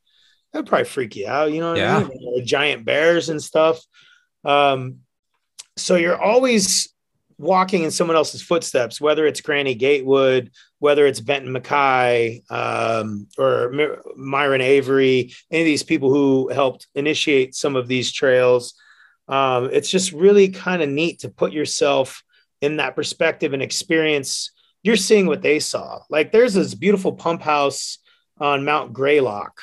that'd probably freak you out. You know yeah. I mean? giant bears and stuff. Um, so you're always walking in someone else's footsteps, whether it's Granny Gatewood, whether it's Benton MacKaye, um, or Myron Avery, any of these people who helped initiate some of these trails. Um, it's just really kind of neat to put yourself in that perspective and experience you're seeing what they saw. Like there's this beautiful pump house on Mount Greylock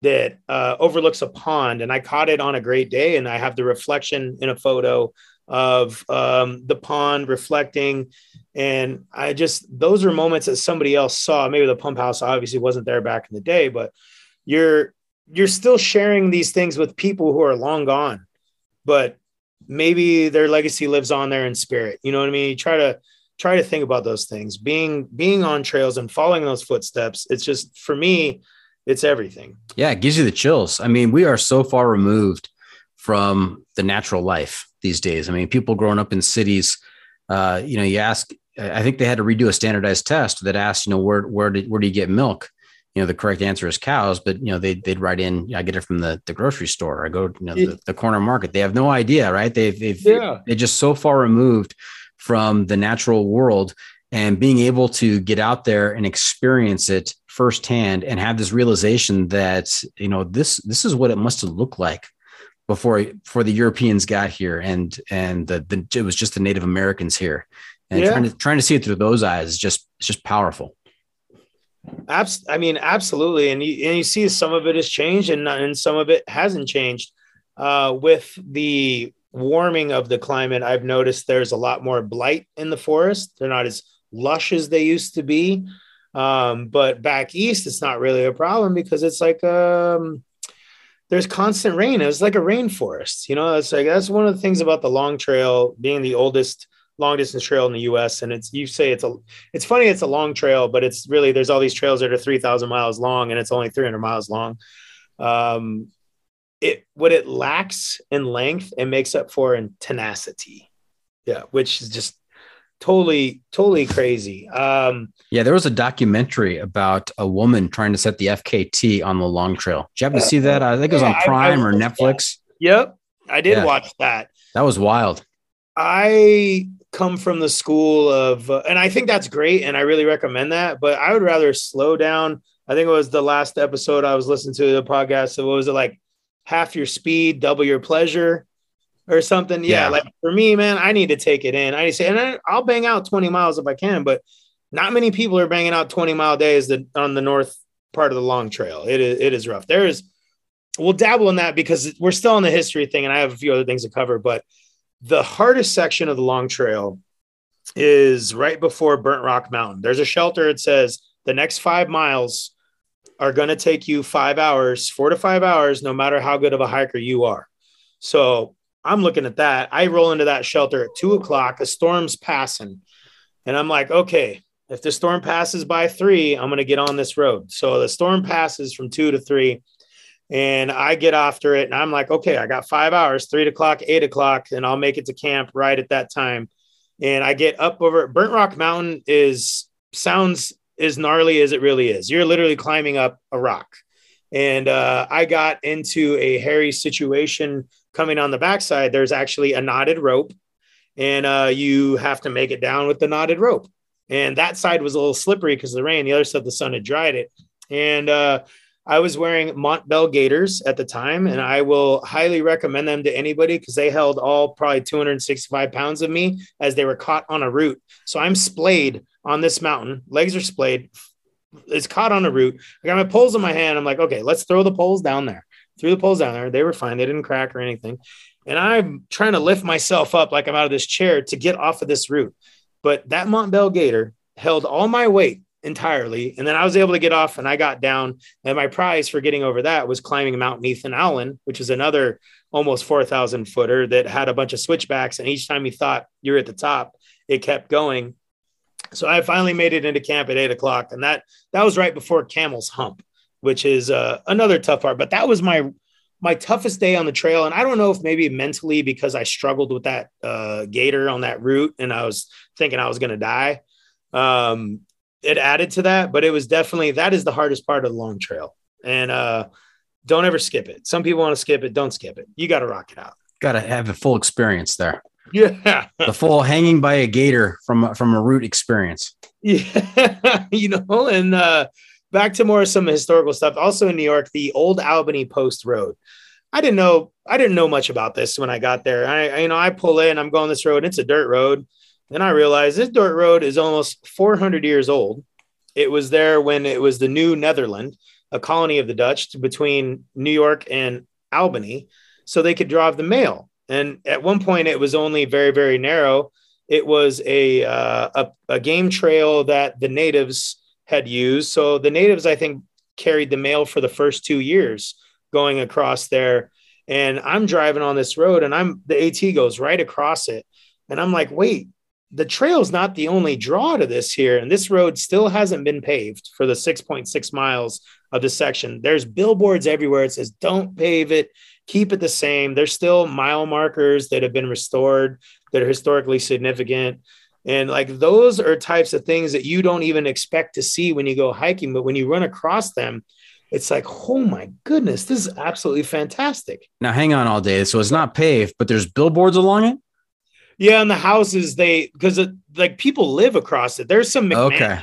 that uh, overlooks a pond, and I caught it on a great day, and I have the reflection in a photo of um, the pond reflecting, and I just those are moments that somebody else saw. Maybe the pump house obviously wasn't there back in the day, but you're you're still sharing these things with people who are long gone, but maybe their legacy lives on there in spirit. You know what I mean? You try to try to think about those things. Being being on trails and following those footsteps it's just for me it's everything. Yeah it gives you the chills. I mean we are so far removed from the natural life these days. I mean people growing up in cities uh, you know you ask i think they had to redo a standardized test that asked you know where where did where do you get milk? You know the correct answer is cows but you know they, they'd write in i get it from the, the grocery store. I go you know the, the corner market. They have no idea right? They've, they've yeah. they're just so far removed from the natural world and being able to get out there and experience it firsthand and have this realization that you know this this is what it must have looked like before before the Europeans got here, and and the, the it was just the Native Americans here, and Yeah. trying to trying to see it through those eyes is just it's just powerful. Abs- I mean, absolutely. And you, and you see some of it has changed and, and some of it hasn't changed. Uh, with the warming of the climate, I've noticed there's a lot more blight in the forest. They're not as lush as they used to be. Um, but back east, it's not really a problem because it's like um, there's constant rain. It's like a rainforest. You know, it's like that's one of the things about the long trail being the oldest long distance trail in the US. And it's you say it's a it's funny it's a long trail but it's really there's all these trails that are 3000 miles long and it's only 300 miles long um it what it lacks in length it makes up for in tenacity yeah which is just totally totally crazy um Yeah, there was a documentary about a woman trying to set the FKT on the long trail. Did you happen to see that? I think it was on I- I Prime or Netflix. yep i did Yeah. watch that That was wild. I come from the school of, uh, and I think that's great, and I really recommend that. But I would rather slow down. I think it was the last episode I was listening to the podcast. So what was it like? Half your speed, double your pleasure, or something. Yeah, Yeah. like for me, man, I need to take it in. I need to say, and I- I'll bang out twenty miles if I can, but not many people are banging out twenty mile days that on the north part of the long trail. It is it is rough. There is. We'll dabble in that because we're still on the history thing, and I have a few other things to cover, but the hardest section of the long trail is right before Burnt Rock Mountain. There's a shelter. It says the next five miles are going to take you five hours, four to five hours, no matter how good of a hiker you are. So I'm looking at that. I roll into that shelter at two o'clock. A storm's passing. And I'm like, okay, if the storm passes by three, I'm going to get on this road. So the storm passes from two to three and I get after it and I'm like, okay, I got five hours, three o'clock, eight o'clock, and I'll make it to camp right at that time. And I get up over Burnt Rock Mountain is sounds as gnarly as it really is. You're literally climbing up a rock. And uh, I got into a hairy situation coming on the backside. There's actually a knotted rope, and uh, you have to make it down with the knotted rope. And that side was a little slippery because of the rain. The other side, the sun had dried it. And uh, I was wearing Montbell Gaiters at the time, and I will highly recommend them to anybody because they held all probably 265 pounds of me as they were caught on a root. So I'm splayed on this mountain, legs are splayed, it's caught on a root. I got my poles in my hand. I'm like, okay, let's throw the poles down there. Threw the poles down there. They were fine. They didn't crack or anything. And I'm trying to lift myself up like I'm out of this chair to get off of this root. But that Montbell Gaiter held all my weight entirely. And then I was able to get off and I got down. And my prize for getting over that was climbing Mount Ethan Allen, which is another almost 4,000 footer that had a bunch of switchbacks. And each time you thought you're at the top, it kept going. So I finally made it into camp at eight o'clock. And that, that was right before Camel's Hump, which is uh, another tough part. But that was my, my toughest day on the trail. And I don't know if maybe mentally because I struggled with that uh, gaiter on that root and I was thinking I was going to die. Um, it added to that, but it was definitely that is the hardest part of the long trail. And uh, don't ever skip it. Some people want to skip it. Don't skip it. You got to rock it out. Got to have a full experience there. Yeah. The full hanging by a gaiter from from a root experience. Yeah. you know, and uh, back to more some historical stuff. Also in New York, the old Albany Post Road. I didn't know I didn't know much about this when I got there. I, I you know I pull in, I'm going this road. And it's a dirt road. Then I realized this dirt road is almost 400 years old. It was there when it was the New Netherland, a colony of the Dutch between New York and Albany, so they could drive the mail. And at one point, it was only very, very narrow. It was a, uh, a a game trail that the natives had used. So the natives, I think, carried the mail for the first two years going across there. And I'm driving on this road, and I'm the AT goes right across it, and I'm like, wait, the trail's not the only draw to this here. And this road still hasn't been paved for the 6.6 miles of the section. There's billboards everywhere. It says, don't pave it, keep it the same. There's still mile markers that have been restored that are historically significant. And like those are types of things that you don't even expect to see when you go hiking. But when you run across them, it's like, oh my goodness, this is absolutely fantastic. Now hang on all day. So it's not paved, but there's billboards along it. Yeah, and the houses they because it, like people live across it. There's some Okay.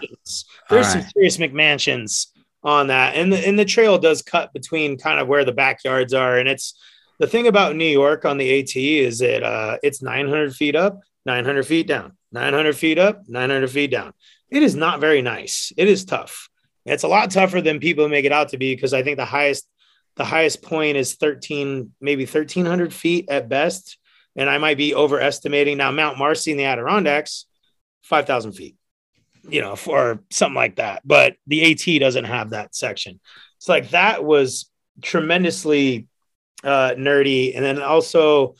There's All some serious McMansions on that, and the and the trail does cut between kind of where the backyards are, and it's the thing about New York on the AT is that uh, it's 900 feet up, 900 feet down, 900 feet up, 900 feet down. It is not very nice. It is tough. It's a lot tougher than people make it out to be because I think the highest the highest point is 13 maybe 1300 feet at best and i might be overestimating. Now mount marcy in the adirondacks 5000 feet you know for something like that. But the at doesn't have that section. It's like that was tremendously uh nerdy. And then also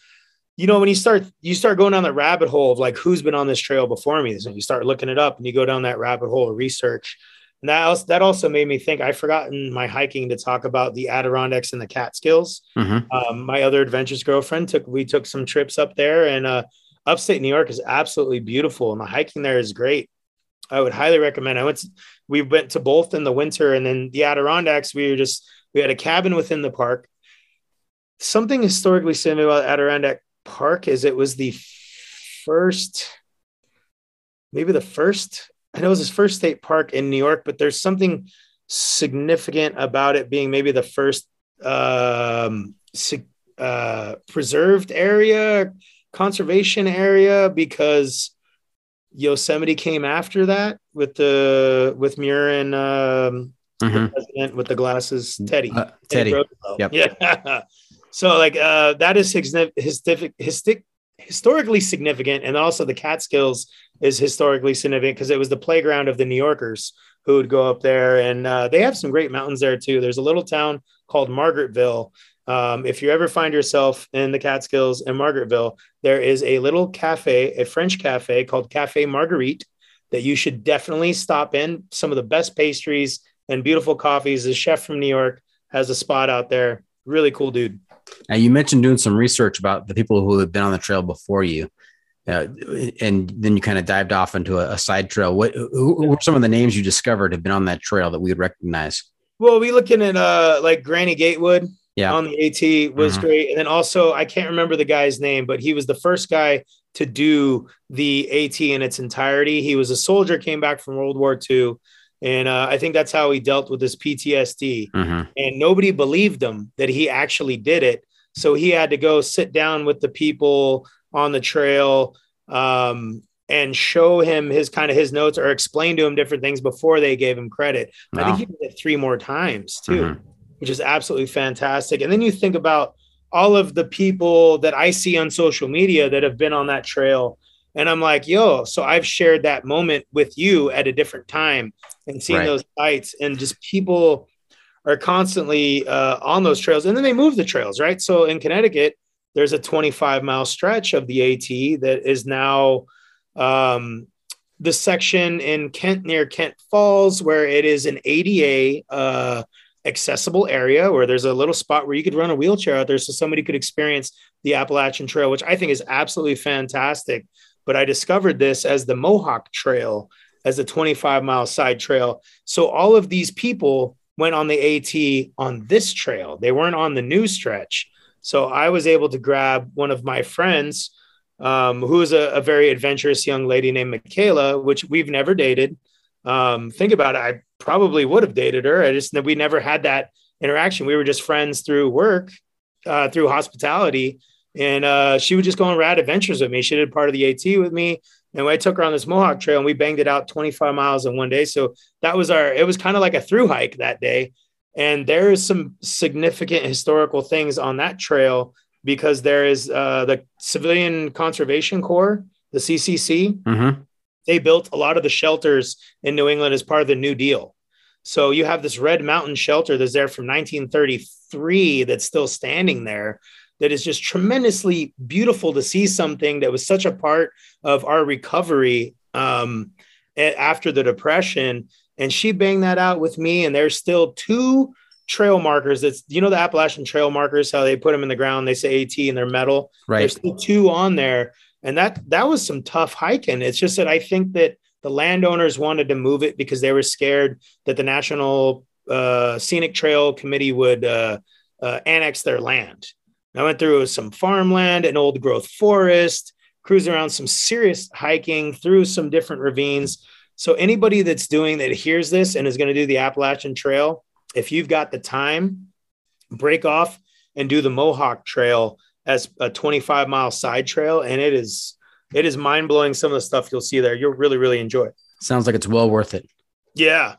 you know when you start you start going down the rabbit hole of like who's been on this trail before me so you start looking it up and you go down that rabbit hole of research and that also, that also made me think. I've forgotten my hiking to talk about the Adirondacks and the Catskills. Mm-hmm. Um, my other adventures girlfriend took we took some trips up there, and uh, upstate New York is absolutely beautiful, and the hiking there is great. I would highly recommend. I went. To, we went to both in the winter, and then the Adirondacks. We were just we had a cabin within the park. Something historically similar about Adirondack Park is it was the first, maybe the first I know it was his first state park in New York, but there's something significant about it being maybe the first um, uh, preserved area, conservation area, because Yosemite came after that with the with Muir and um, mm-hmm. the president with the glasses, Teddy. Uh, Teddy. Teddy yep. Yeah. so like uh, that is his, his, his, historically significant, and also the Catskills is historically significant because it was the playground of the New Yorkers who would go up there, and uh, they have some great mountains there too. There's a little town called Margaretville. Um, if you ever find yourself in the Catskills in Margaretville, there is a little cafe, a French cafe called Cafe Marguerite, that you should definitely stop in. Some of the best pastries and beautiful coffees. The chef from New York has a spot out there. Really cool dude. Now you mentioned doing some research about the people who have been on the trail before you, uh, and then you kind of dived off into a, a side trail. What who, who, were some of the names you discovered have been on that trail that we would recognize? Well, we looking at uh like Granny Gatewood. Yeah. on the AT was mm-hmm. great, and then also I can't remember the guy's name, but he was the first guy to do the AT in its entirety. He was a soldier, came back from World War II. And uh, I think that's how he dealt with his PTSD. Mm-hmm. And nobody believed him that he actually did it. So he had to go sit down with the people on the trail um, and show him his kind of his notes or explain to him different things before they gave him credit. Wow. I think he did it three more times too, mm-hmm. which is absolutely fantastic. And then you think about all of the people that I see on social media that have been on that trail and I'm like, yo, so I've shared that moment with you at a different time and seen right. those sites and just people are constantly uh, on those trails and then they move the trails, right? So in Connecticut, there's a 25 mile stretch of the AT that is now um, the section in Kent near Kent Falls where it is an ADA uh, accessible area where there's a little spot where you could run a wheelchair out there so somebody could experience the Appalachian Trail, which I think is absolutely fantastic but I discovered this as the Mohawk Trail, as a 25 mile side trail. So all of these people went on the AT on this trail. They weren't on the new stretch. So I was able to grab one of my friends, um, who is a, a, very adventurous young lady named Michaela, which we've never dated. Um, think about it. I probably would have dated her. I just, we never had that interaction. We were just friends through work, uh, through hospitality and uh, she would just go on rad adventures with me. She did part of the AT with me, and I took her on this Mohawk Trail, and we banged it out 25 miles in one day. So that was our. It was kind of like a through hike that day, and there is some significant historical things on that trail because there is uh, the Civilian Conservation Corps, the CCC. Mm-hmm. They built a lot of the shelters in New England as part of the New Deal. So you have this Red Mountain shelter that's there from 1933 that's still standing there that is just tremendously beautiful to see something that was such a part of our recovery um, after the depression. And she banged that out with me. And there's still two trail markers. That's you know the Appalachian trail markers, how they put them in the ground. They say AT and they're metal. Right. There's still two on there, and that that was some tough hiking. It's just that I think that the landowners wanted to move it because they were scared that the National uh, Scenic Trail Committee would uh, uh, annex their land. I went through some farmland, an old growth forest, cruised around some serious hiking through some different ravines. So anybody that's doing that hears this and is going to do the Appalachian Trail, if you've got the time, break off and do the Mohawk Trail as a 25 mile side trail, and it is it is mind blowing. Some of the stuff you'll see there, you'll really really enjoy. it. Sounds like it's well worth it. Yeah,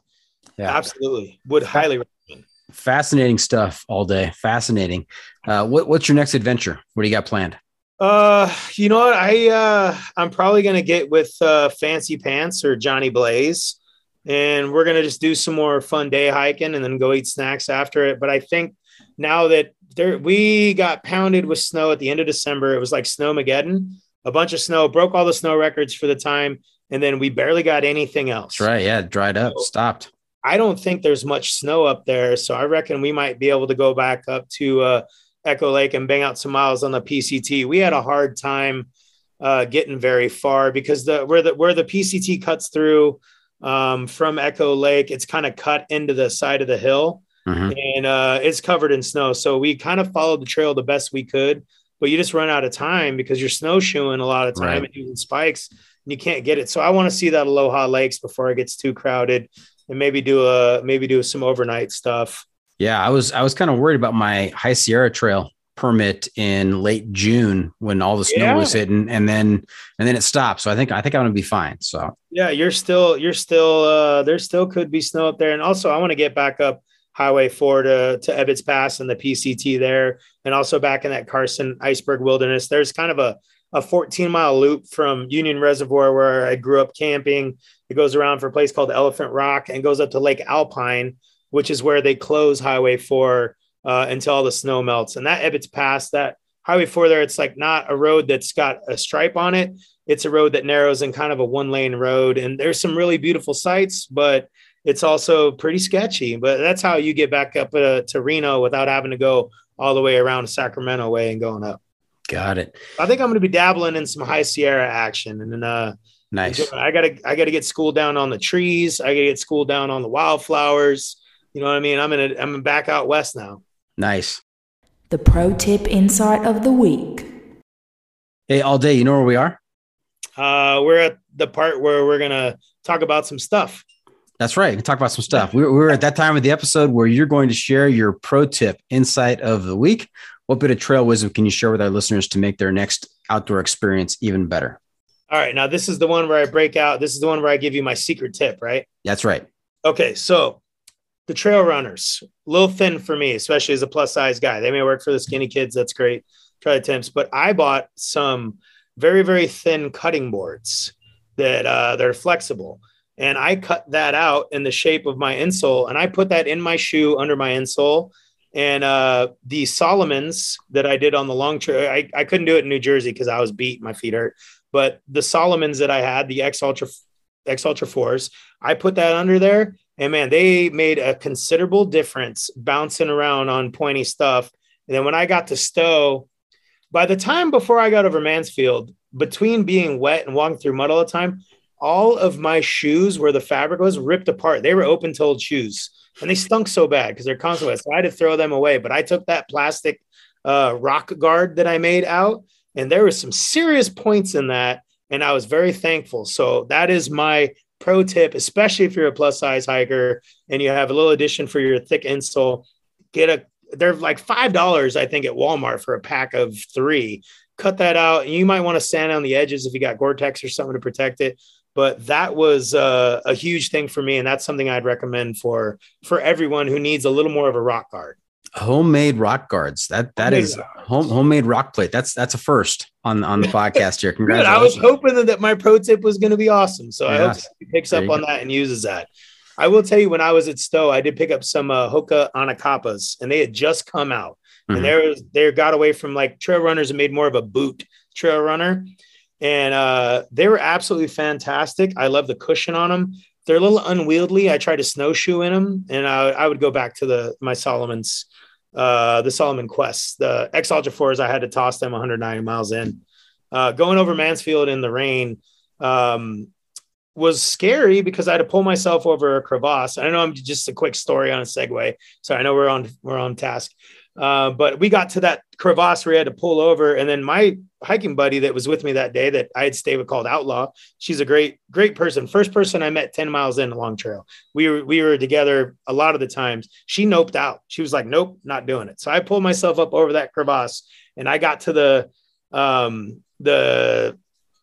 Yeah. absolutely. Would highly recommend. Fascinating stuff all day. Fascinating. Uh, what, what's your next adventure? What do you got planned? Uh, you know what? I uh, I'm probably gonna get with uh, Fancy Pants or Johnny Blaze, and we're gonna just do some more fun day hiking and then go eat snacks after it. But I think now that there we got pounded with snow at the end of December, it was like snowmageddon. A bunch of snow broke all the snow records for the time, and then we barely got anything else. That's right. Yeah. Dried up, stopped. I don't think there's much snow up there, so I reckon we might be able to go back up to uh, Echo Lake and bang out some miles on the PCT. We had a hard time uh, getting very far because the where the where the PCT cuts through um, from Echo Lake, it's kind of cut into the side of the hill Mhm. and uh, it's covered in snow. So we kind of followed the trail the best we could, but you just run out of time because you're snowshoeing a lot of time Right. and using spikes, and you can't get it. So I want to see that Aloha Lakes before it gets too crowded, and maybe do a maybe do some overnight stuff. Yeah. I was, I was kind of worried about my High Sierra Trail permit in late June when all the snow Yeah. was hitting and then, and then it stopped. So I think, I think I'm to be fine. So Yeah, you're still you're still uh there still could be snow up there. And also I want to get back up Highway 4 to to Ebbets Pass and the PCT there and also back in that Carson Iceberg Wilderness. There's kind of a a 14 mile loop from Union Reservoir where I grew up camping. It goes around for a place called Elephant Rock and goes up to Lake Alpine, which is where they close Highway 4 uh, until all the snow melts. And that Ebbets Pass, that Highway 4 there, it's like not a road that's got a stripe on it it's a road that narrows in kind of a one lane road and there's some really beautiful sights but it's also pretty sketchy but that's how you get back up uh, to reno without having to go all the way around sacramento way and going up got it. i think i'm going to be dabbling in some high sierra action and then uh Nice. i gotta i gotta get school down on the trees i gotta get school down on the wildflowers you know what i mean i'm in a, i'm back out west now Nice. The pro tip insight of the week. Hey, all day. You know where we are? uh we're at the part where we're gonna talk about some stuff That's right. We can talk about some stuff. We're, we're at that time of the episode where you're going to share your pro tip insight of the week. What bit of trail wisdom can you share with our listeners to make their next outdoor experience even better? All right, now this is the one where I break out. This is the one where I give you my secret tip, right? That's right. Okay, so the trail runners, a little thin for me, especially as a plus size guy. They may work for the skinny kids. That's great. Try the Timps, but I bought some very very thin cutting boards that uh, they're flexible, and I cut that out in the shape of my insole, and I put that in my shoe under my insole. And uh, the Salomons that I did on the long trail, I, I couldn't do it in New Jersey because I was beat, my feet hurt. But the Salomons that I had, the X Ultra X Ultra fours, I put that under there, and man, they made a considerable difference bouncing around on pointy stuff. And then when I got to Stowe, by the time before I got over Mansfield, between being wet and walking through mud all the time, all of my shoes where the fabric was ripped apart. They were open toed shoes and they stunk so bad because they're wet. So I had to throw them away. But I took that plastic uh, rock guard that I made out, and there was some serious points in that. And I was very thankful. So that is my pro tip, especially if you're a plus size hiker and you have a little addition for your thick insole. Get a they're like five dollars, I think, at Walmart for a pack of three. Cut that out. And you might want to sand on the edges if you got Gore-Tex or something to protect it. But that was uh, a huge thing for me, and that's something I'd recommend for for everyone who needs a little more of a rock guard. Homemade rock guards. That that Homemade is home homemade rock plate. That's that's a first on on the podcast here. Good. I was hoping that, my pro tip was going to be awesome. So I hope he picks There up on that and uses that. I will tell you, when I was at Stowe, I did pick up some uh, Hoka Anacapas, and they had just come out. Mhm. And there was they got away from like trail runners and made more of a boot trail runner. And uh, they were absolutely fantastic. I love the cushion on them. They're a little unwieldy. I tried to snowshoe in them, and I, I would go back to the my Salomon's, uh, the Salomon Quest, the X Ultra fours. I had to toss them 190 miles in. Uh, going over Mansfield in the rain um, was scary because I had to pull myself over a crevasse. I know I'm just a quick story on a segue, so I know we're on we're on task. Uh, but we got to that crevasse where we had to pull over, and then my hiking buddy that was with me that day that I had stayed with called Outlaw. She's a great, great person. First person I met 10 miles in a long trail. We were we were together a lot of the times. She noped out. She was like, Nope, not doing it. So I pulled myself up over that crevasse and I got to the um the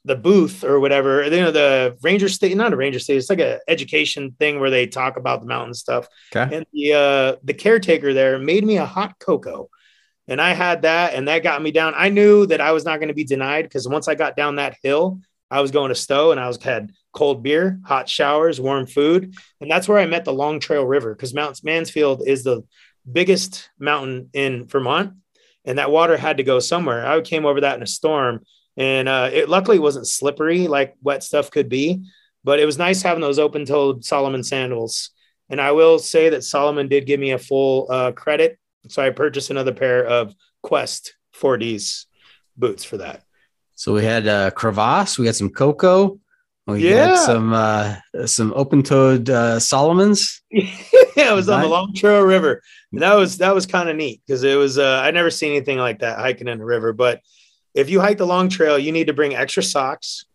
the booth or whatever, you know, the ranger state, not a ranger state, it's like a education thing where they talk about the mountain stuff. Okay. And the uh the caretaker there made me a hot cocoa. And I had that and that got me down. I knew that I was not going to be denied because once I got down that hill, I was going to Stowe and I was had cold beer, hot showers, warm food. And that's where I met the Long Trail River because Mount Mansfield is the biggest mountain in Vermont. And that water had to go somewhere. I came over that in a storm and uh, it luckily wasn't slippery like wet stuff could be, but it was nice having those open toed Salomon sandals. And I will say that Salomon did give me a full uh, credit. So I purchased another pair of Quest 4Ds boots for that. So we had uh, crevasse, we had some cocoa, we Yeah. had some uh, some open toed uh, Salomons. yeah, it was on the Long Trail River. And that was that was kind of neat because it was uh, I never seen anything like that hiking in the river. But if you hike the Long Trail, you need to bring extra socks.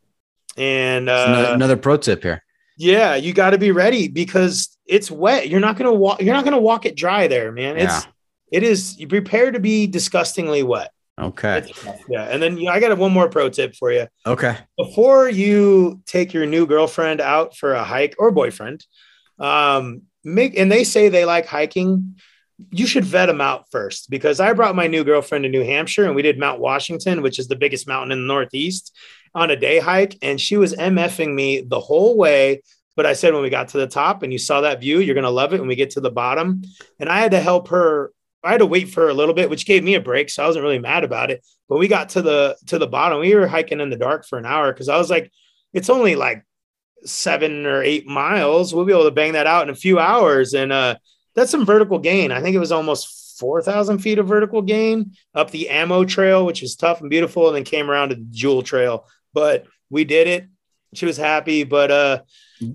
And uh, another pro tip here. yeah, you got to be ready because it's wet. You're not gonna walk. You're not gonna walk it dry there, man. It's it is. You prepare to be disgustingly wet. Okay. Yeah, and then you I got one more pro tip for you. Okay. before you take your new girlfriend out for a hike or boyfriend, um, make and they say they like hiking, you should vet them out first because I brought my new girlfriend to New Hampshire and we did Mount Washington, which is the biggest mountain in the Northeast, on a day hike, and she was mfing me the whole way. But I said when we got to the top and you saw that view, you're gonna love it when we get to the bottom. And I had to help her. I had to wait for her a little bit, which gave me a break, so I wasn't really mad about it. But we got to the to the bottom. We were hiking in the dark for an hour because I was like, it's only like seven or eight miles. We'll be able to bang that out in a few hours, and uh, that's some vertical gain. I think it was almost four thousand feet of vertical gain up the Ammo Trail, which is tough and beautiful, and then came around to the Jewell Trail. But we did it. She was happy, but uh,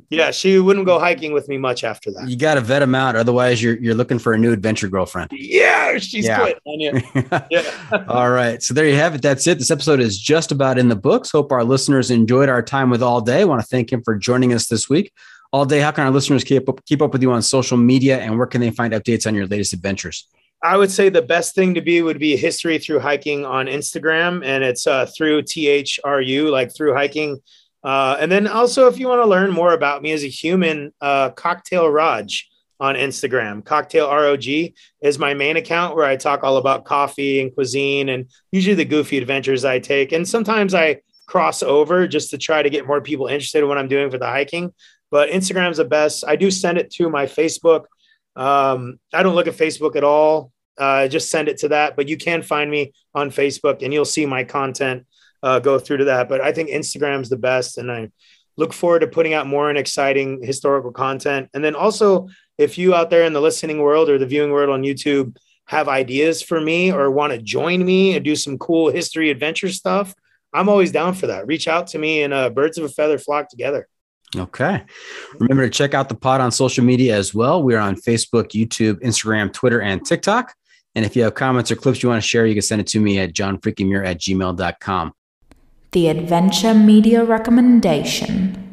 yeah, she wouldn't go hiking with me much after that. You got to vet them out, otherwise you're you're looking for a new adventure girlfriend. Yeah, she's Yeah. quit on you. Yeah. All right. So there you have it. That's it. This episode is just about in the books. Hope our listeners enjoyed our time with All Day. I want to thank him for joining us this week. All Day, how can our listeners keep up, keep up with you on social media and where can they find updates on your latest adventures? I would say the best thing to be would be history through hiking on Instagram, and it's uh, through THRU, like through hiking. Uh, and then also, if you want to learn more about me as a human, uh, Cocktail Rog on Instagram. Cocktail ROG is my main account where I talk all about coffee and cuisine and usually the goofy adventures I take. And sometimes I cross over just to try to get more people interested in what I'm doing for the hiking. But Instagram's the best. I do send it to my Facebook. Um, I don't look at Facebook at all. Uh, just send it to that. But you can find me on Facebook and you'll see my content uh, go through to that. But I think Instagram's the best. And I look forward to putting out more and exciting historical content. And then also, if you out there in the listening world or the viewing world on YouTube have ideas for me or want to join me and do some cool history adventure stuff, I'm always down for that. Reach out to me and uh, birds of a feather flock together. Okay. Remember to check out the pod on social media as well. We are on Facebook, YouTube, Instagram, Twitter, and TikTok. And if you have comments or clips you want to share, you can send it to me at johnfreakinmuir at gmail.com. The Adventure Media Recommendation.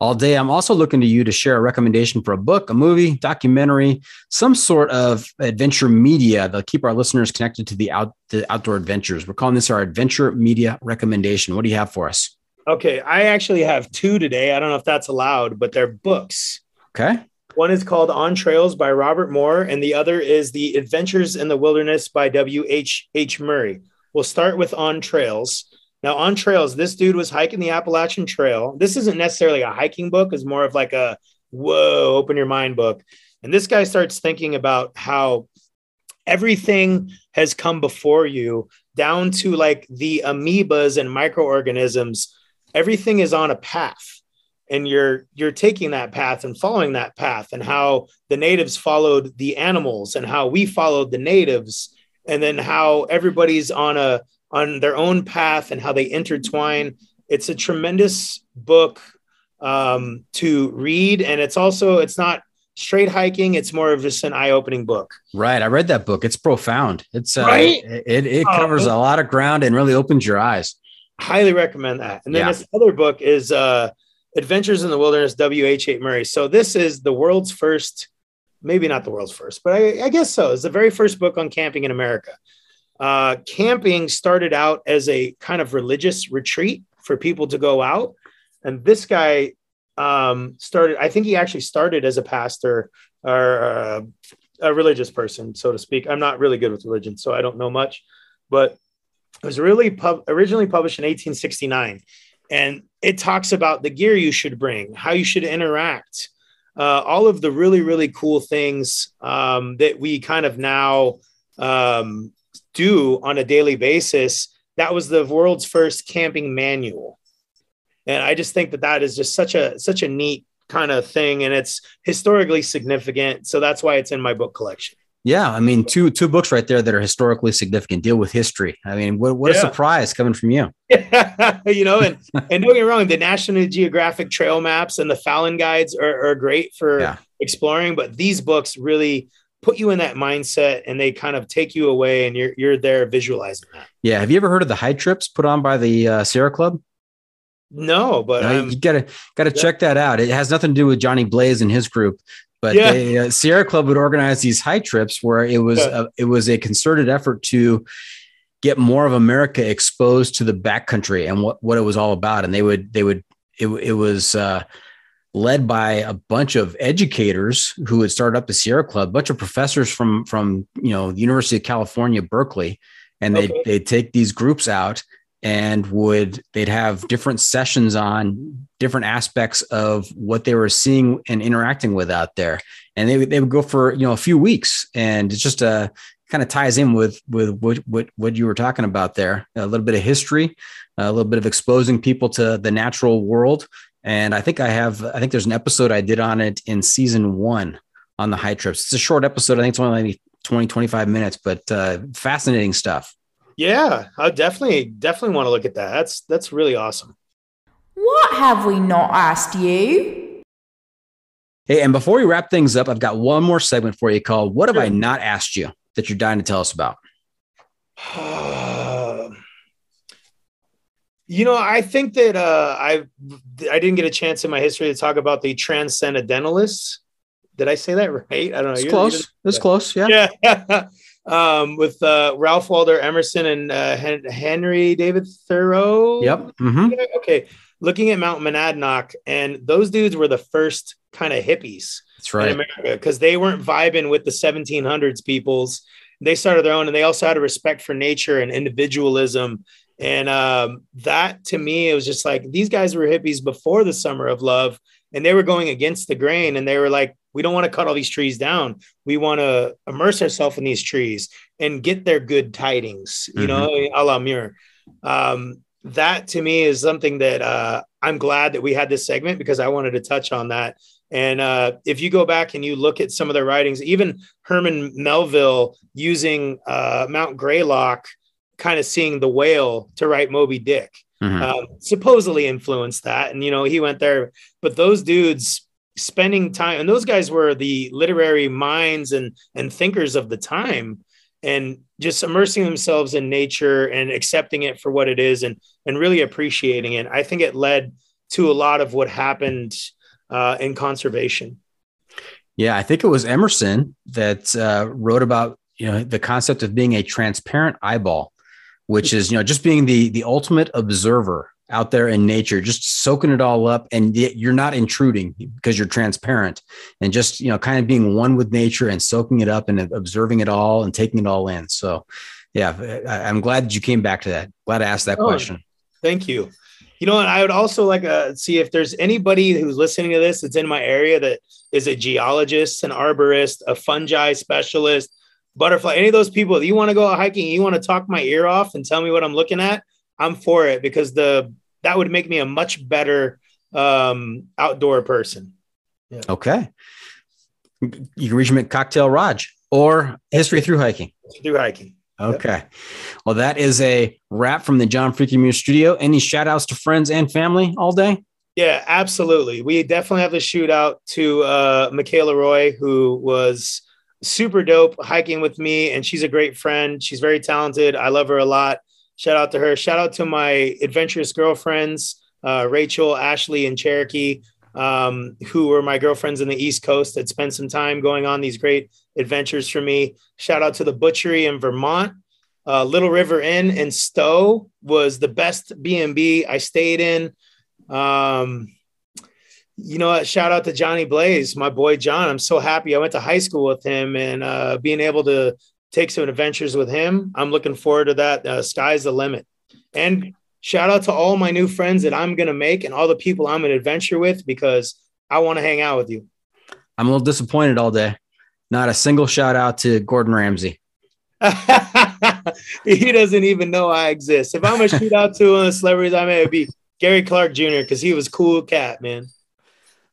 all day. I'm also looking to you to share a recommendation for a book, a movie, documentary, some sort of adventure media that'll keep our listeners connected to the out the outdoor adventures. We're calling this our adventure media recommendation. What do you have for us? Okay, I actually have two today. I don't know if that's allowed, but they're books. Okay. One is called On Trails by Robert Moore, and the other is The Adventures in the Wilderness by W.H. H. Murray. We'll start with On Trails. Now, On Trails, this dude was hiking the Appalachian Trail. This isn't necessarily a hiking book, it's more of like a whoa, open your mind book. And this guy starts thinking about how everything has come before you, down to like the amoebas and microorganisms. Everything is on a path and you're you're taking that path and following that path and how the natives followed the animals and how we followed the natives and then how everybody's on a on their own path and how they intertwine it's a tremendous book um, to read and it's also it's not straight hiking, it's more of just an eye opening book. Right. I read that book. It's profound. It's uh, Right? it it Oh, covers a lot of ground and really opens your eyes. Highly recommend that. And then Yeah. this other book is uh, Adventures in the Wilderness, W.H. H. Murray. So this is the world's first, maybe not the world's first, but I, I guess so. It's the very first book on camping in America. Uh, camping started out as a kind of religious retreat for people to go out. And this guy um, started, I think he actually started as a pastor or uh, a religious person, so to speak. I'm not really good with religion, so I don't know much, but it was really pub- originally published in 1869. And it talks about the gear you should bring, how you should interact, uh, all of the really, really cool things um, that we kind of now um, do on a daily basis. That was the world's first camping manual. And I just think that that is just such a such a neat kind of thing, and it's historically significant. So that's why it's in my book collection. Yeah, I mean, two two books right there that are historically significant. Deal with history. I mean, what, what a surprise coming from you. you know, and and don't get wrong, the National Geographic trail maps and the Falcon guides are, are great for Yeah. exploring, but these books really put you in that mindset and they kind of take you away and you're you're there visualizing that. Yeah. Have you ever heard of the high trips put on by the uh, Sierra Club? No, but I'm, you gotta gotta yeah. check that out. It has nothing to do with Johnny Blaze and his group, but Yeah. they, uh, Sierra Club would organize these high trips where it was Yeah. a, it was a concerted effort to get more of America exposed to the backcountry and what what it was all about. And they would they would it it was uh, led by a bunch of educators who had started up the Sierra Club, a bunch of professors from from you know the University of California, Berkeley, and they Okay. they'd take these groups out and would they'd have different sessions on different aspects of what they were seeing and interacting with out there, and they would they would go for you know a few weeks, and it's just a kind of ties in with with what what what you were talking about there, a little bit of history, a little bit of exposing people to the natural world and I think I have, I think there's an episode I did on it in season one on the high trips. It's a short episode. I think it's only maybe 20, 25 minutes, but uh, fascinating stuff. Yeah, I definitely definitely want to look at that. That's that's really awesome. What have we not asked you? Hey, and before we wrap things up, I've got one more segment for you called What Have Sure. I Not Asked You that you're dying to tell us about? you know, I think that uh, I I didn't get a chance in my history to talk about the transcendentalists. Did I say that right? I don't know. It's You- you close. didn't- It's close. Yeah. yeah. um, with uh, Ralph Waldo Emerson and uh, Henry David Thoreau. Yep. hmm Okay. Looking at Mount Monadnock, and those dudes were the first kind of hippies That's in right. America because they weren't vibing with the 1700s peoples. They started their own, and they also had a respect for nature and individualism. And um, that to me, it was just like these guys were hippies before the summer of love, and they were going against the grain. And they were like, we don't want to cut all these trees down. We want to immerse ourselves in these trees and get their good tidings, you know, a la Muir. Um, that to me is something that uh, I'm glad that we had this segment because I wanted to touch on that. And uh, if you go back and you look at some of their writings, even Herman Melville using uh, Mount Greylock, kind of seeing the whale to write Moby Dick, Mhm. um, supposedly influenced that. And, you know, he went there, but those dudes spending time, and those guys were the literary minds and, and thinkers of the time and just immersing themselves in nature and accepting it for what it is and, and really appreciating it. I think it led to a lot of what happened uh, in conservation. Yeah, I think it was Emerson that uh, wrote about you know the concept of being a transparent eyeball, which is you know just being the the ultimate observer out there in nature, just soaking it all up, and you're not intruding because you're transparent, and just you know kind of being one with nature and soaking it up and observing it all and taking it all in. So, yeah, I'm glad that you came back to that. Glad to ask that Oh, question. Thank you. You know, and I would also like to see if there's anybody who's listening to this that's in my area that is a geologist, an arborist, a fungi specialist, butterfly, any of those people that you want to go out hiking, you want to talk my ear off and tell me what I'm looking at, I'm for it because the that would make me a much better um, outdoor person. Okay, you can reach him at Cocktail Rog or History Through Hiking. Through hiking. Okay. Well, that is a wrap from the John Freakin Muir studio. Any shout outs to friends and family all day? Yeah, absolutely. We definitely have a shoot out to uh, Michaela Roy, who was super dope hiking with me, and she's a great friend. She's very talented. I love her a lot. Shout out to her. Shout out to my adventurous girlfriends, uh, Rachel, Ashley, and Cherokee, um, who were my girlfriends in the East Coast that spent some time going on these great adventures for me. Shout out to the butchery in Vermont. Uh, Little River Inn in Stowe was the best B&B I stayed in. Um, you know what? Shout out to Johnny Blaze, my boy John. I'm so happy. I went to high school with him and uh, being able to take some adventures with him. I'm looking forward to that. Uh, sky's the limit. And shout out to all my new friends that I'm going to make and all the people I'm going to adventure with because I want to hang out with you. I'm a little disappointed all day. Not a single shout out to Gordon Ramsay. he doesn't even know I exist. If I'm a shoot out to one of the celebrities, I may be Gary Clark Jr. because he was cool cat, man.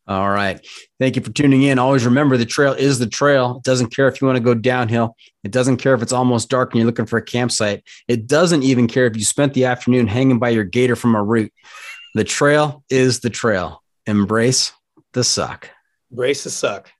All right. Thank you for tuning in. Always remember the trail is the trail. It doesn't care if you want to go downhill. It doesn't care if it's almost dark and you're looking for a campsite. It doesn't even care if you spent the afternoon hanging by your gaiter from a root. The trail is the trail. Embrace the suck. Embrace the suck.